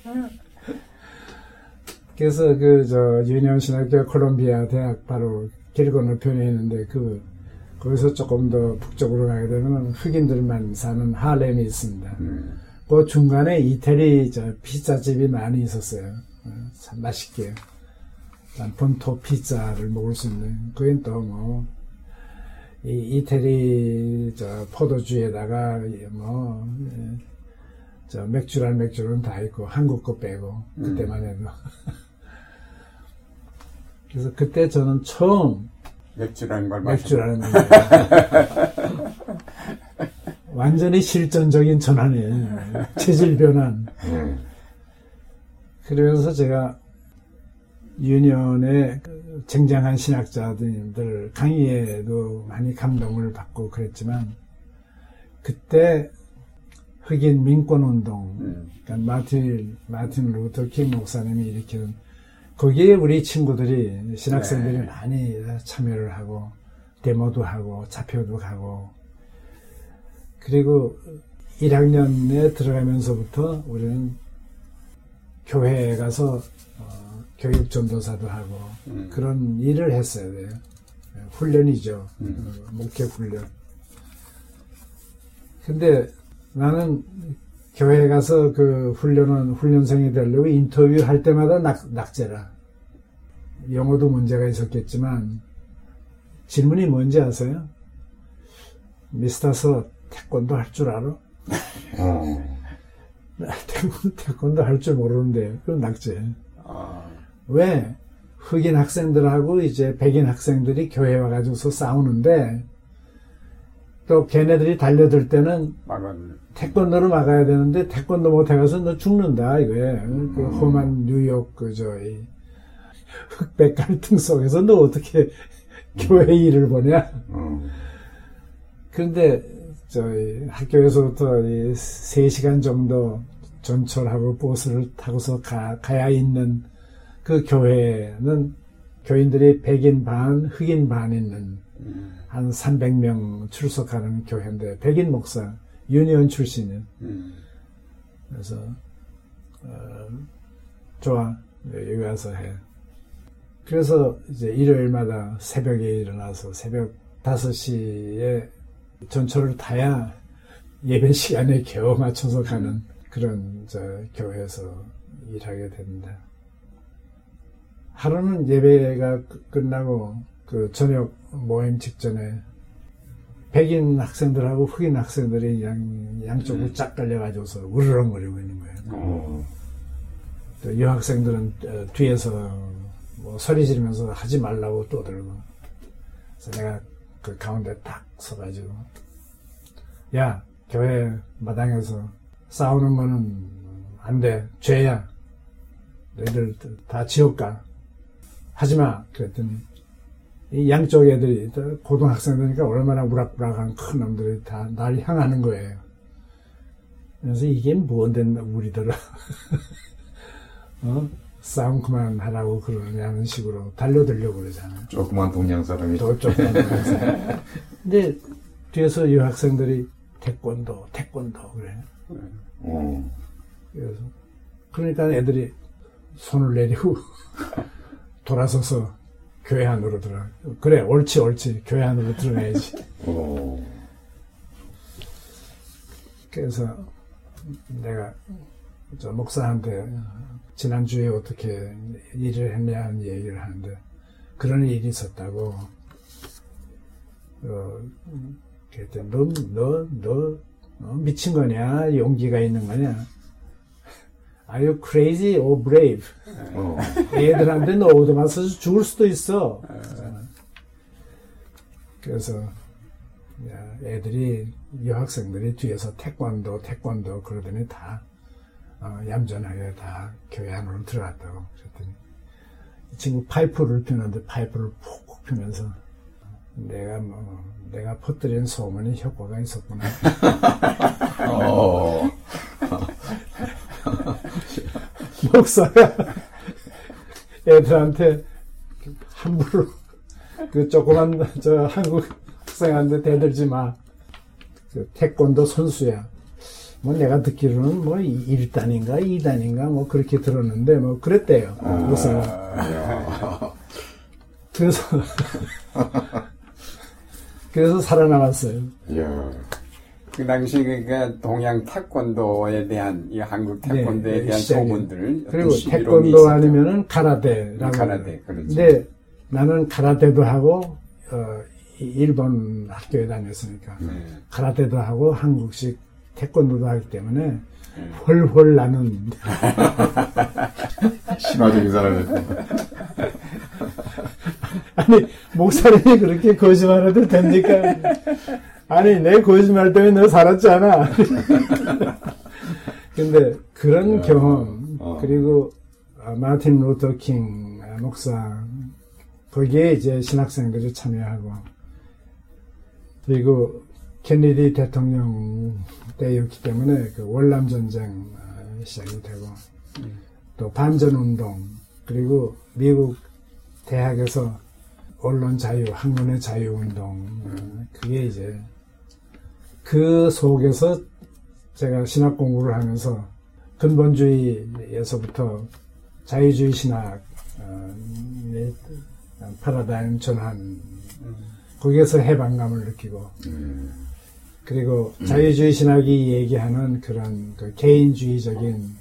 C: 그래서 그 저 유니온 신학교 콜롬비아 대학 바로 길 건너편에 있는데 그 거기서 조금 더 북쪽으로 가게 되면 흑인들만 사는 하렘이 있습니다. 그 중간에 이태리 저 피자집이 많이 있었어요. 어, 참 맛있게. 난 본토 피자를 먹을 수 있는. 거긴 또 뭐, 이 이태리 저 포도주에다가 뭐, 예, 저 맥주란 맥주는 다 있고, 한국 거 빼고, 그때만 해도. 그래서 그때 저는 처음
A: 맥주라는 걸
C: 맥주라는 게 완전히 실존적인 전환이에요. 체질 변환. 그러면서 제가 유니언의 그 쟁쟁한 신학자들 강의에도 많이 감동을 받고 그랬지만 그때 흑인 민권운동,
A: 음.
C: 그러니까 마틴 마틴 루터 킹 목사님이 일으키는 거기에 우리 친구들이 신학생들이
A: 네.
C: 많이 참여를 하고 데모도 하고 잡혀도 가고 그리고 1학년에 들어가면서부터 우리는 교회에 가서 어, 교육 전도사도 하고
A: 음.
C: 그런 일을 했어야 돼요. 훈련이죠.
A: 음.
C: 어, 목회 훈련. 근데 나는 교회에 가서 그 훈련은 훈련생이 되려고 인터뷰 할 때마다 낙, 낙제라. 영어도 문제가 있었겠지만 질문이 뭔지 아세요? 미스터서 태권도 할 줄 알아?
B: 어.
C: 태권- 태권도 할 줄 모르는데 그럼 낙제.
A: 아,
C: 왜 흑인 학생들하고 이제 백인 학생들이 교회 와가지고서 싸우는데 또 걔네들이 달려들 때는
A: 막은
C: 태권도를 막아야 되는데 태권도 못해가서 너 죽는다 이거에. 그 험한 뉴욕 그저 이 흑백 갈등 속에서 너 어떻게 교회 일을 보냐?
B: 어.
C: 그런데 저희 학교에서부터 이 3시간 정도 전철하고 버스를 타고서 가, 가야 있는 그 교회는 교인들이 백인 반, 흑인 반 있는
A: 음,
C: 한 300명 출석하는 교회인데 백인 목사, 유니온 출신이에요.
A: 음,
C: 그래서 어, 좋아 여기 와서 해. 그래서 이제 일요일마다 새벽에 일어나서 새벽 5시에 전철을 타야 예배 시간에 겨우 맞춰서 가는 그런 저 교회에서 일하게 됩니다. 하루는 예배가 끝- 끝나고 그 저녁 모임 직전에 백인 학생들하고 흑인 학생들이 양, 양쪽으로
A: 음.
C: 쫙 깔려가지고서 우르렁거리고 있는 거예요.
B: 어.
C: 또 여학생들은 어, 뒤에서 뭐 소리 지르면서 하지 말라고 떠들고. 그래서 내가 그 가운데 딱 서가지고, 야, 교회 마당에서 싸우는 거는 안 돼. 죄야. 너희들 다 지옥 가. 하지 마. 그랬더니, 이 양쪽 애들이, 또 고등학생들이니까 얼마나 우락부락한 큰 놈들이 다 날 향하는 거예요. 그래서 이게 뭔데 우리들은 어? 싸움 그만하라고 그러냐는 식으로 달려들려고 그러잖아요.
B: 조그만 동양 사람이
C: 또 조금 근데 뒤에서 이 학생들이 태권도, 태권도 그래.
B: 어.
C: 그래서 그러니까 애들이 손을 내리고 돌아서서 교회 안으로 들어가. 그래, 옳지, 옳지. 교회 안으로 들어가야지.
B: 어.
C: 그래서 내가 저 목사한테 지난주에 어떻게 일을 했냐는 얘기를 하는데 그런 일이 있었다고 어, 그랬더니 너, 너, 너, 너 미친 거냐? 용기가 있는 거냐? Are you crazy or brave?
B: 어.
C: 애들한테 너 얻어맞아서 죽을 수도 있어. 그래서 야, 애들이 여학생들이 뒤에서 태권도 태권도 그러더니 다 어, 얌전하게 다 교회 안으로 들어갔다고 그랬더니 이 친구 파이프를 피는데 파이프를 푹푹 피면서 내가 뭐 내가 퍼뜨린 소문이 효과가 있었구나.
B: 어.
C: 목사가 애들한테 한 함부로 그 조그만 저 한국 학생한테 대들지 마. 그 태권도 선수야. 뭐 내가 듣기로는 뭐 1단인가 2단인가 뭐 그렇게 들었는데 뭐 그랬대요. 그래서 그래서 그래서 살아남았어요.
B: 이야.
A: 그 당시 그러니까 동양 태권도에 대한 이 한국 태권도에
C: 네,
A: 대한. 소문들을
C: 그리고 태권도. 아니면은 카라테라고.
A: 카라테, 그렇죠.
C: 근데 나는 카라테도 하고 어, 이- 일본 학교에 다녔으니까
A: 네.
C: 카라테도 하고 한국식 태권도도 하기 때문에
A: 네.
C: 훨훨 나는
B: 신화적인 사람이었네.
C: 아니 목사님이 그렇게 거짓말해도 됩니까? 아니 내 거짓말 때문에 너 살았잖아. 근데 그런 경험
B: 어.
C: 그리고 아, 마틴 루터 킹 아, 목사 거기에 이제 신학생들이 참여하고 그리고 케네디 대통령 때였기 때문에 그 월남 전쟁 아, 시작이 되고 또 반전 운동 그리고 미국 대학에서 언론 자유, 학문의 자유 운동 어, 그게 이제 그 속에서 제가 신학 공부를 하면서 근본주의에서부터 자유주의 신학 어, 의 파라다임 전환 거기에서 해방감을 느끼고 그리고 자유주의 신학이 얘기하는 그런 그 개인주의적인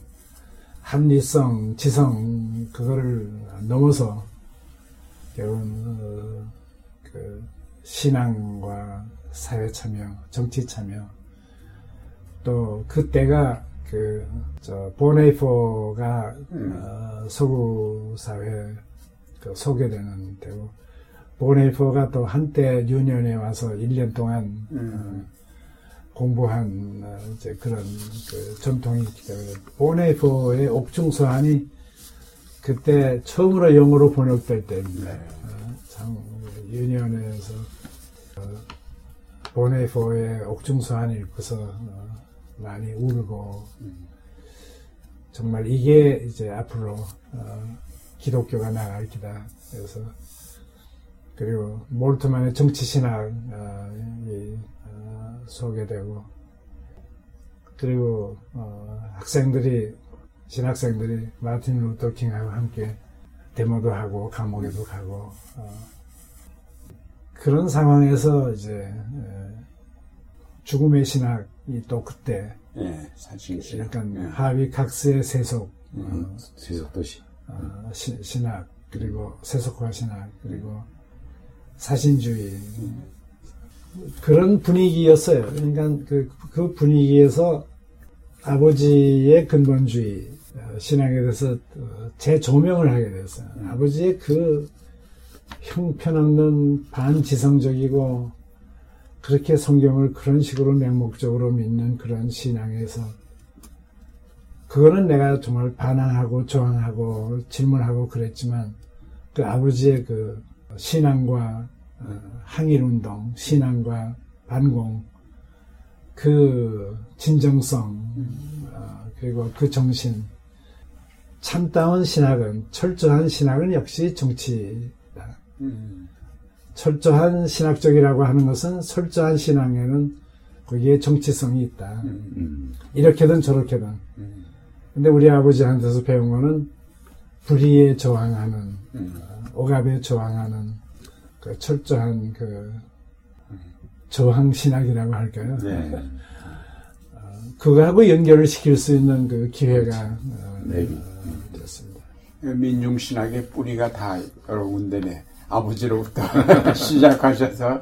C: 합리성, 지성 그거를 넘어서 결국은 어, 그 신앙과 사회 참여, 정치 참여. 또 그때가 그 저 보네이포가 어, 서구 사회 그 소개되는 때고 보네이포가 또 한때 유년에 와서 1년 동안 어, 공부한 어, 이제 그런 그 전통이 있기 때문에 보네이포의 옥중서한이 그때 처음으로 영어로 번역될 때입니다. 어, 참 유년에서 어, 보네이포의 옥중서한 읽고서 어, 많이 울고 정말 이게 이제 앞으로 어, 기독교가 나갈 기다. 그래서 그리고 몰트만의 정치신학 어, 소개되고 그리고 어, 학생들이 신학생들이 마틴 루터 킹하고 함께 데모도 하고 감옥에도 가고 어, 그런 상황에서 이제 에, 죽음의 신학이 또 그때
A: 예,
C: 약간
A: 예.
C: 하위 각스의 세속 어,
B: 세속 도시.
C: 어, 시- 신학 그리고 세속화 신학 그리고 사신주의 그런 분위기였어요. 그러니까 그, 그 분위기에서 아버지의 근본주의 어, 신학에 대해서 어, 재조명을 하게 됐어요. 아버지의 그 형편없는 반지성적이고 그렇게 성경을 그런 식으로 맹목적으로 믿는 그런 신앙에서 그거는 내가 정말 반항하고 저항하고 질문하고 그랬지만 그 아버지의 그 신앙과 어, 항일운동, 신앙과 반공, 그 진정성, 어, 그리고 그 정신, 참다운 신학은, 철저한 신학은 역시 정치다.
A: 음,
C: 철저한 신학적이라고 하는 것은 철저한 신앙에는 거기에 정치성이 있다.
B: 음.
C: 이렇게든 저렇게든.
A: 음,
C: 근데 우리 아버지한테서 배운 거는 불의에 저항하는,
A: 음.
C: 어, 억압에 저항하는 그 철저한 그 저항 신학이라고 할까요?
A: 예.
C: 그거하고 연결을 시킬 수 있는 그 기회가 어,
B: 네.
C: 어, 됐습니다.
A: 민중 신학의 뿌리가 다 여러 군데네. 아버지로부터 시작하셔서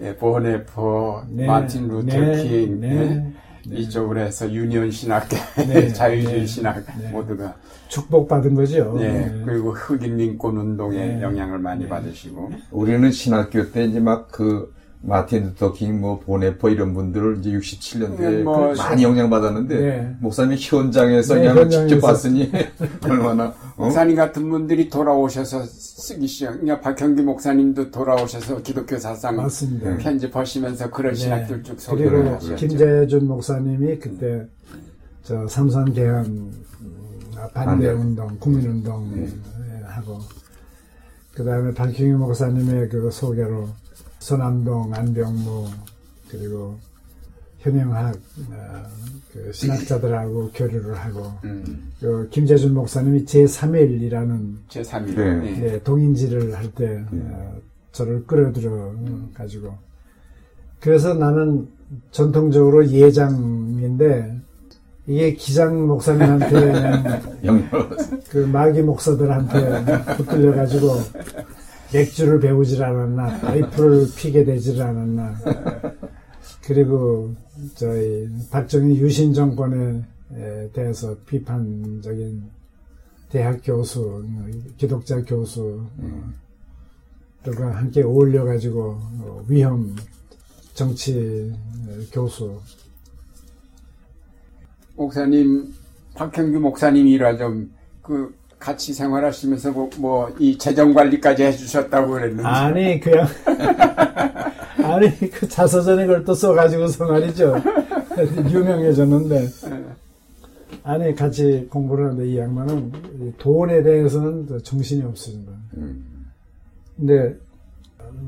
A: 예, 본회퍼,
C: 네,
A: 마틴 루터
C: 네,
A: 킹
C: 네,
A: 예, 이쪽으로 해서 유니온 신학,
C: 네,
A: 자유주의
C: 네,
A: 신학
C: 네.
A: 모두가.
C: 축복받은 거죠.
A: 예,
C: 네.
A: 그리고 흑인 민권 운동에
C: 네.
A: 영향을 많이 받으시고.
B: 우리는 신학교 때 이제 막 그 마틴 루터 킹, 뭐 본회퍼 이런 분들을 이제 67년도에
A: 네, 뭐
B: 많이 영향 받았는데
C: 네.
B: 목사님 현장에서
C: 네,
B: 그냥
C: 현장에서.
B: 직접 봤으니 얼마나 어?
A: 목사님 같은 분들이 돌아오셔서 쓰기 시작. 그러니까 박형기 목사님도 돌아오셔서 기독교 사상
C: 맞습니다.
A: 편집하시면서 그런
C: 네.
A: 신학들 쭉 소개를
C: 그리고
A: 하셨죠.
C: 김재준 목사님이 그때 저 삼선 개헌 음, 반대. 운동, 국민 운동 하고 그 다음에 박형희 목사님의 그 소개로 서남동 안병무 그리고 현영학 어, 그 신학자들하고 교류를 하고
A: 음.
C: 그 김재준 목사님이 제3일이라는
A: 제3일.
B: 네.
C: 네, 동인지를 할때 어, 저를 끌어들여 어, 가지고 그래서 나는 전통적으로 예장인데 이게 기장 목사님한테. 그 마기 목사들한테 붙들려 가지고 맥주를 배우질 않았나 파이프를 피게 되질 않았나. 그리고 저희 박정희 유신 정권에 대해서 비판적인 대학 교수 기독자 교수 들과 함께 어울려 가지고 위험 정치 교수.
A: 목사님, 박형규 목사님이라 좀, 그, 같이 생활하시면서 뭐, 이 재정 관리까지 해주셨다고 그랬는데.
C: 아니 그냥 아니 그 자서전에 그걸 또 써가지고서 말이죠 유명해졌는데 아니 같이 공부를 하는데 이 양반은 이 돈에 대해서는 정신이 없습니다. 근데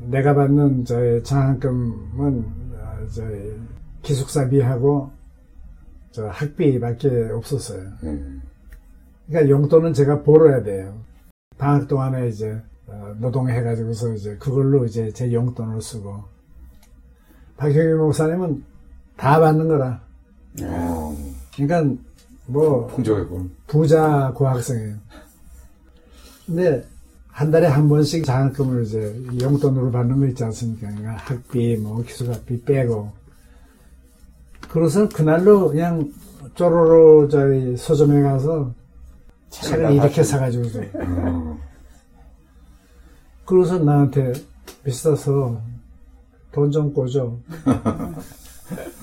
C: 내가 받는 저의 장학금은 어, 저희 기숙사비하고 저 학비밖에 없었어요.
B: 음.
C: 그러니까 용돈은 제가 벌어야 돼요. 방학 동안에 이제 어, 노동해가지고서 이제 그걸로 이제 제 용돈을 쓰고 박형희 목사님은 다 받는 거라.
B: 어,
C: 그러니까 뭐. 부자 고학생이에요. 근데 한 달에 한 번씩 장학금을 이제 용돈으로 받는 거 있지 않습니까? 그러니까 학비, 뭐 기숙학비 빼고. 그래서 그날로 그냥 쪼로로 저희 서점에 가서 책을 이렇게 사가지고
B: 어,
C: 그래서 나한테 비싸서 돈 좀 꿔줘.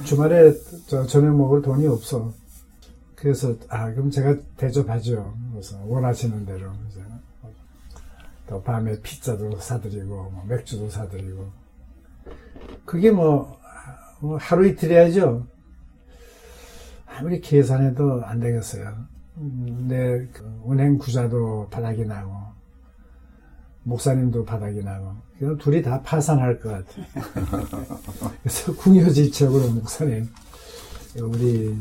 C: 주말에 저 저녁 먹을 돈이 없어. 그래서 아 그럼 제가 대접하죠. 그래서 원하시는 대로 이제 또 밤에 피자도 사드리고 뭐 맥주도 사드리고 그게 뭐, 뭐 하루 이틀 해야죠. 아무리 계산해도 안 되겠어요. 음, 내그 은행 구자도 바닥이 나고 목사님도 바닥이 나고 그냥 둘이 다 파산할 것 같아. 그래서 궁여지책으로 목사님 우리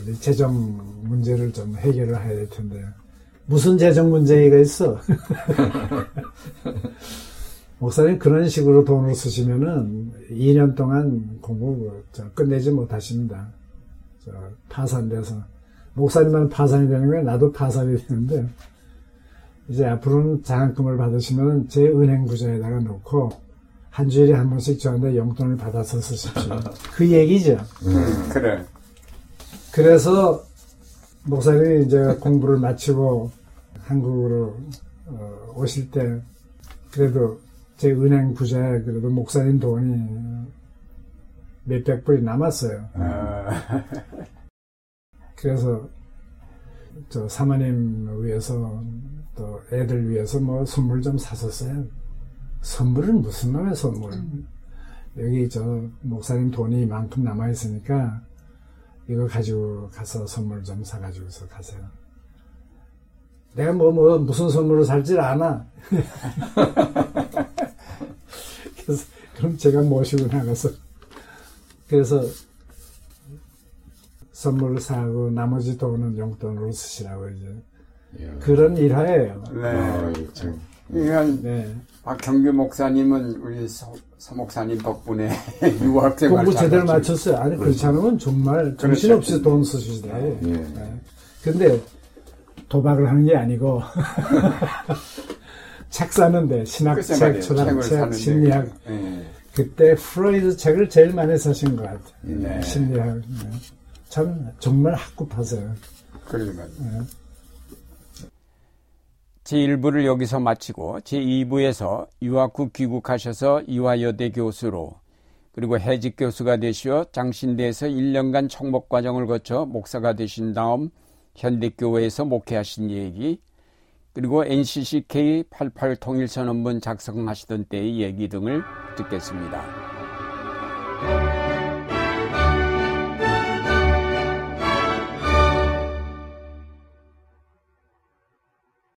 C: 우리 재정 문제를 좀 해결을 해야 될 텐데 무슨 재정 문제가 있어? 목사님 그런 식으로 돈을 쓰시면은 2년 동안 공부 저 끝내지 못하십니다. 저 파산돼서 목사님만 파산이 되는 거예요. 나도 파산이 되는데 이제 앞으로는 장학금을 받으시면 제 은행 구좌에다가 놓고 한 주일에 한 번씩 저한테 용돈을 받아서 쓰십시오. 그 얘기죠.
A: 그래.
C: 그래서 목사님이 이제 공부를 마치고 한국으로 어, 오실 때 그래도 제 은행 부자에 그래도 목사님 돈이 몇백 불이 남았어요.
A: 어,
C: 그래서 저 사모님 위해서 또 애들 위해서 뭐 선물 좀 샀었어요. 선물은 무슨 놈의 선물? 여기 저 목사님 돈이 이만큼 남아 있으니까 이거 가지고 가서 선물 좀 사가지고서 가세요. 내가 뭐, 뭐, 무슨 선물을 살지 않아. 그래서, 그럼 제가 모시고 나가서. 그래서, 선물을 사고 나머지 돈은 용돈으로 쓰시라고 이제.
B: 이야.
C: 그런 일화예요.
A: 네.
B: 아, 참.
A: 그러니까
C: 네.
A: 박형규 목사님은 우리 서, 서 목사님 덕분에 유학생활
C: 공부 제대로
A: 잘
C: 마쳤어요. 아니, 그렇지 않으면 정말 정신없이
A: 그렇죠.
C: 돈 쓰시더라고요.
B: 예.
C: 네. 근데 도박을 하는 게 아니고 책 사는데. 신학책, 철학책. 심리학
A: 예.
C: 그때 프로이드 책을 제일 많이 사신 것 같아요.
A: 네.
C: 심리학 네. 참 정말 학급하세요.
A: 그러니까.
C: 네.
A: 제1부를 여기서 마치고 제2부에서 유학 후 귀국하셔서 이화여대 교수로 그리고 해직 교수가 되시어 장신대에서 1년간 청목 과정을 거쳐 목사가 되신 다음 현대교회에서 목회하신 얘기 그리고 NCCK 88 통일선언문 작성하시던 때의 얘기 등을 듣겠습니다.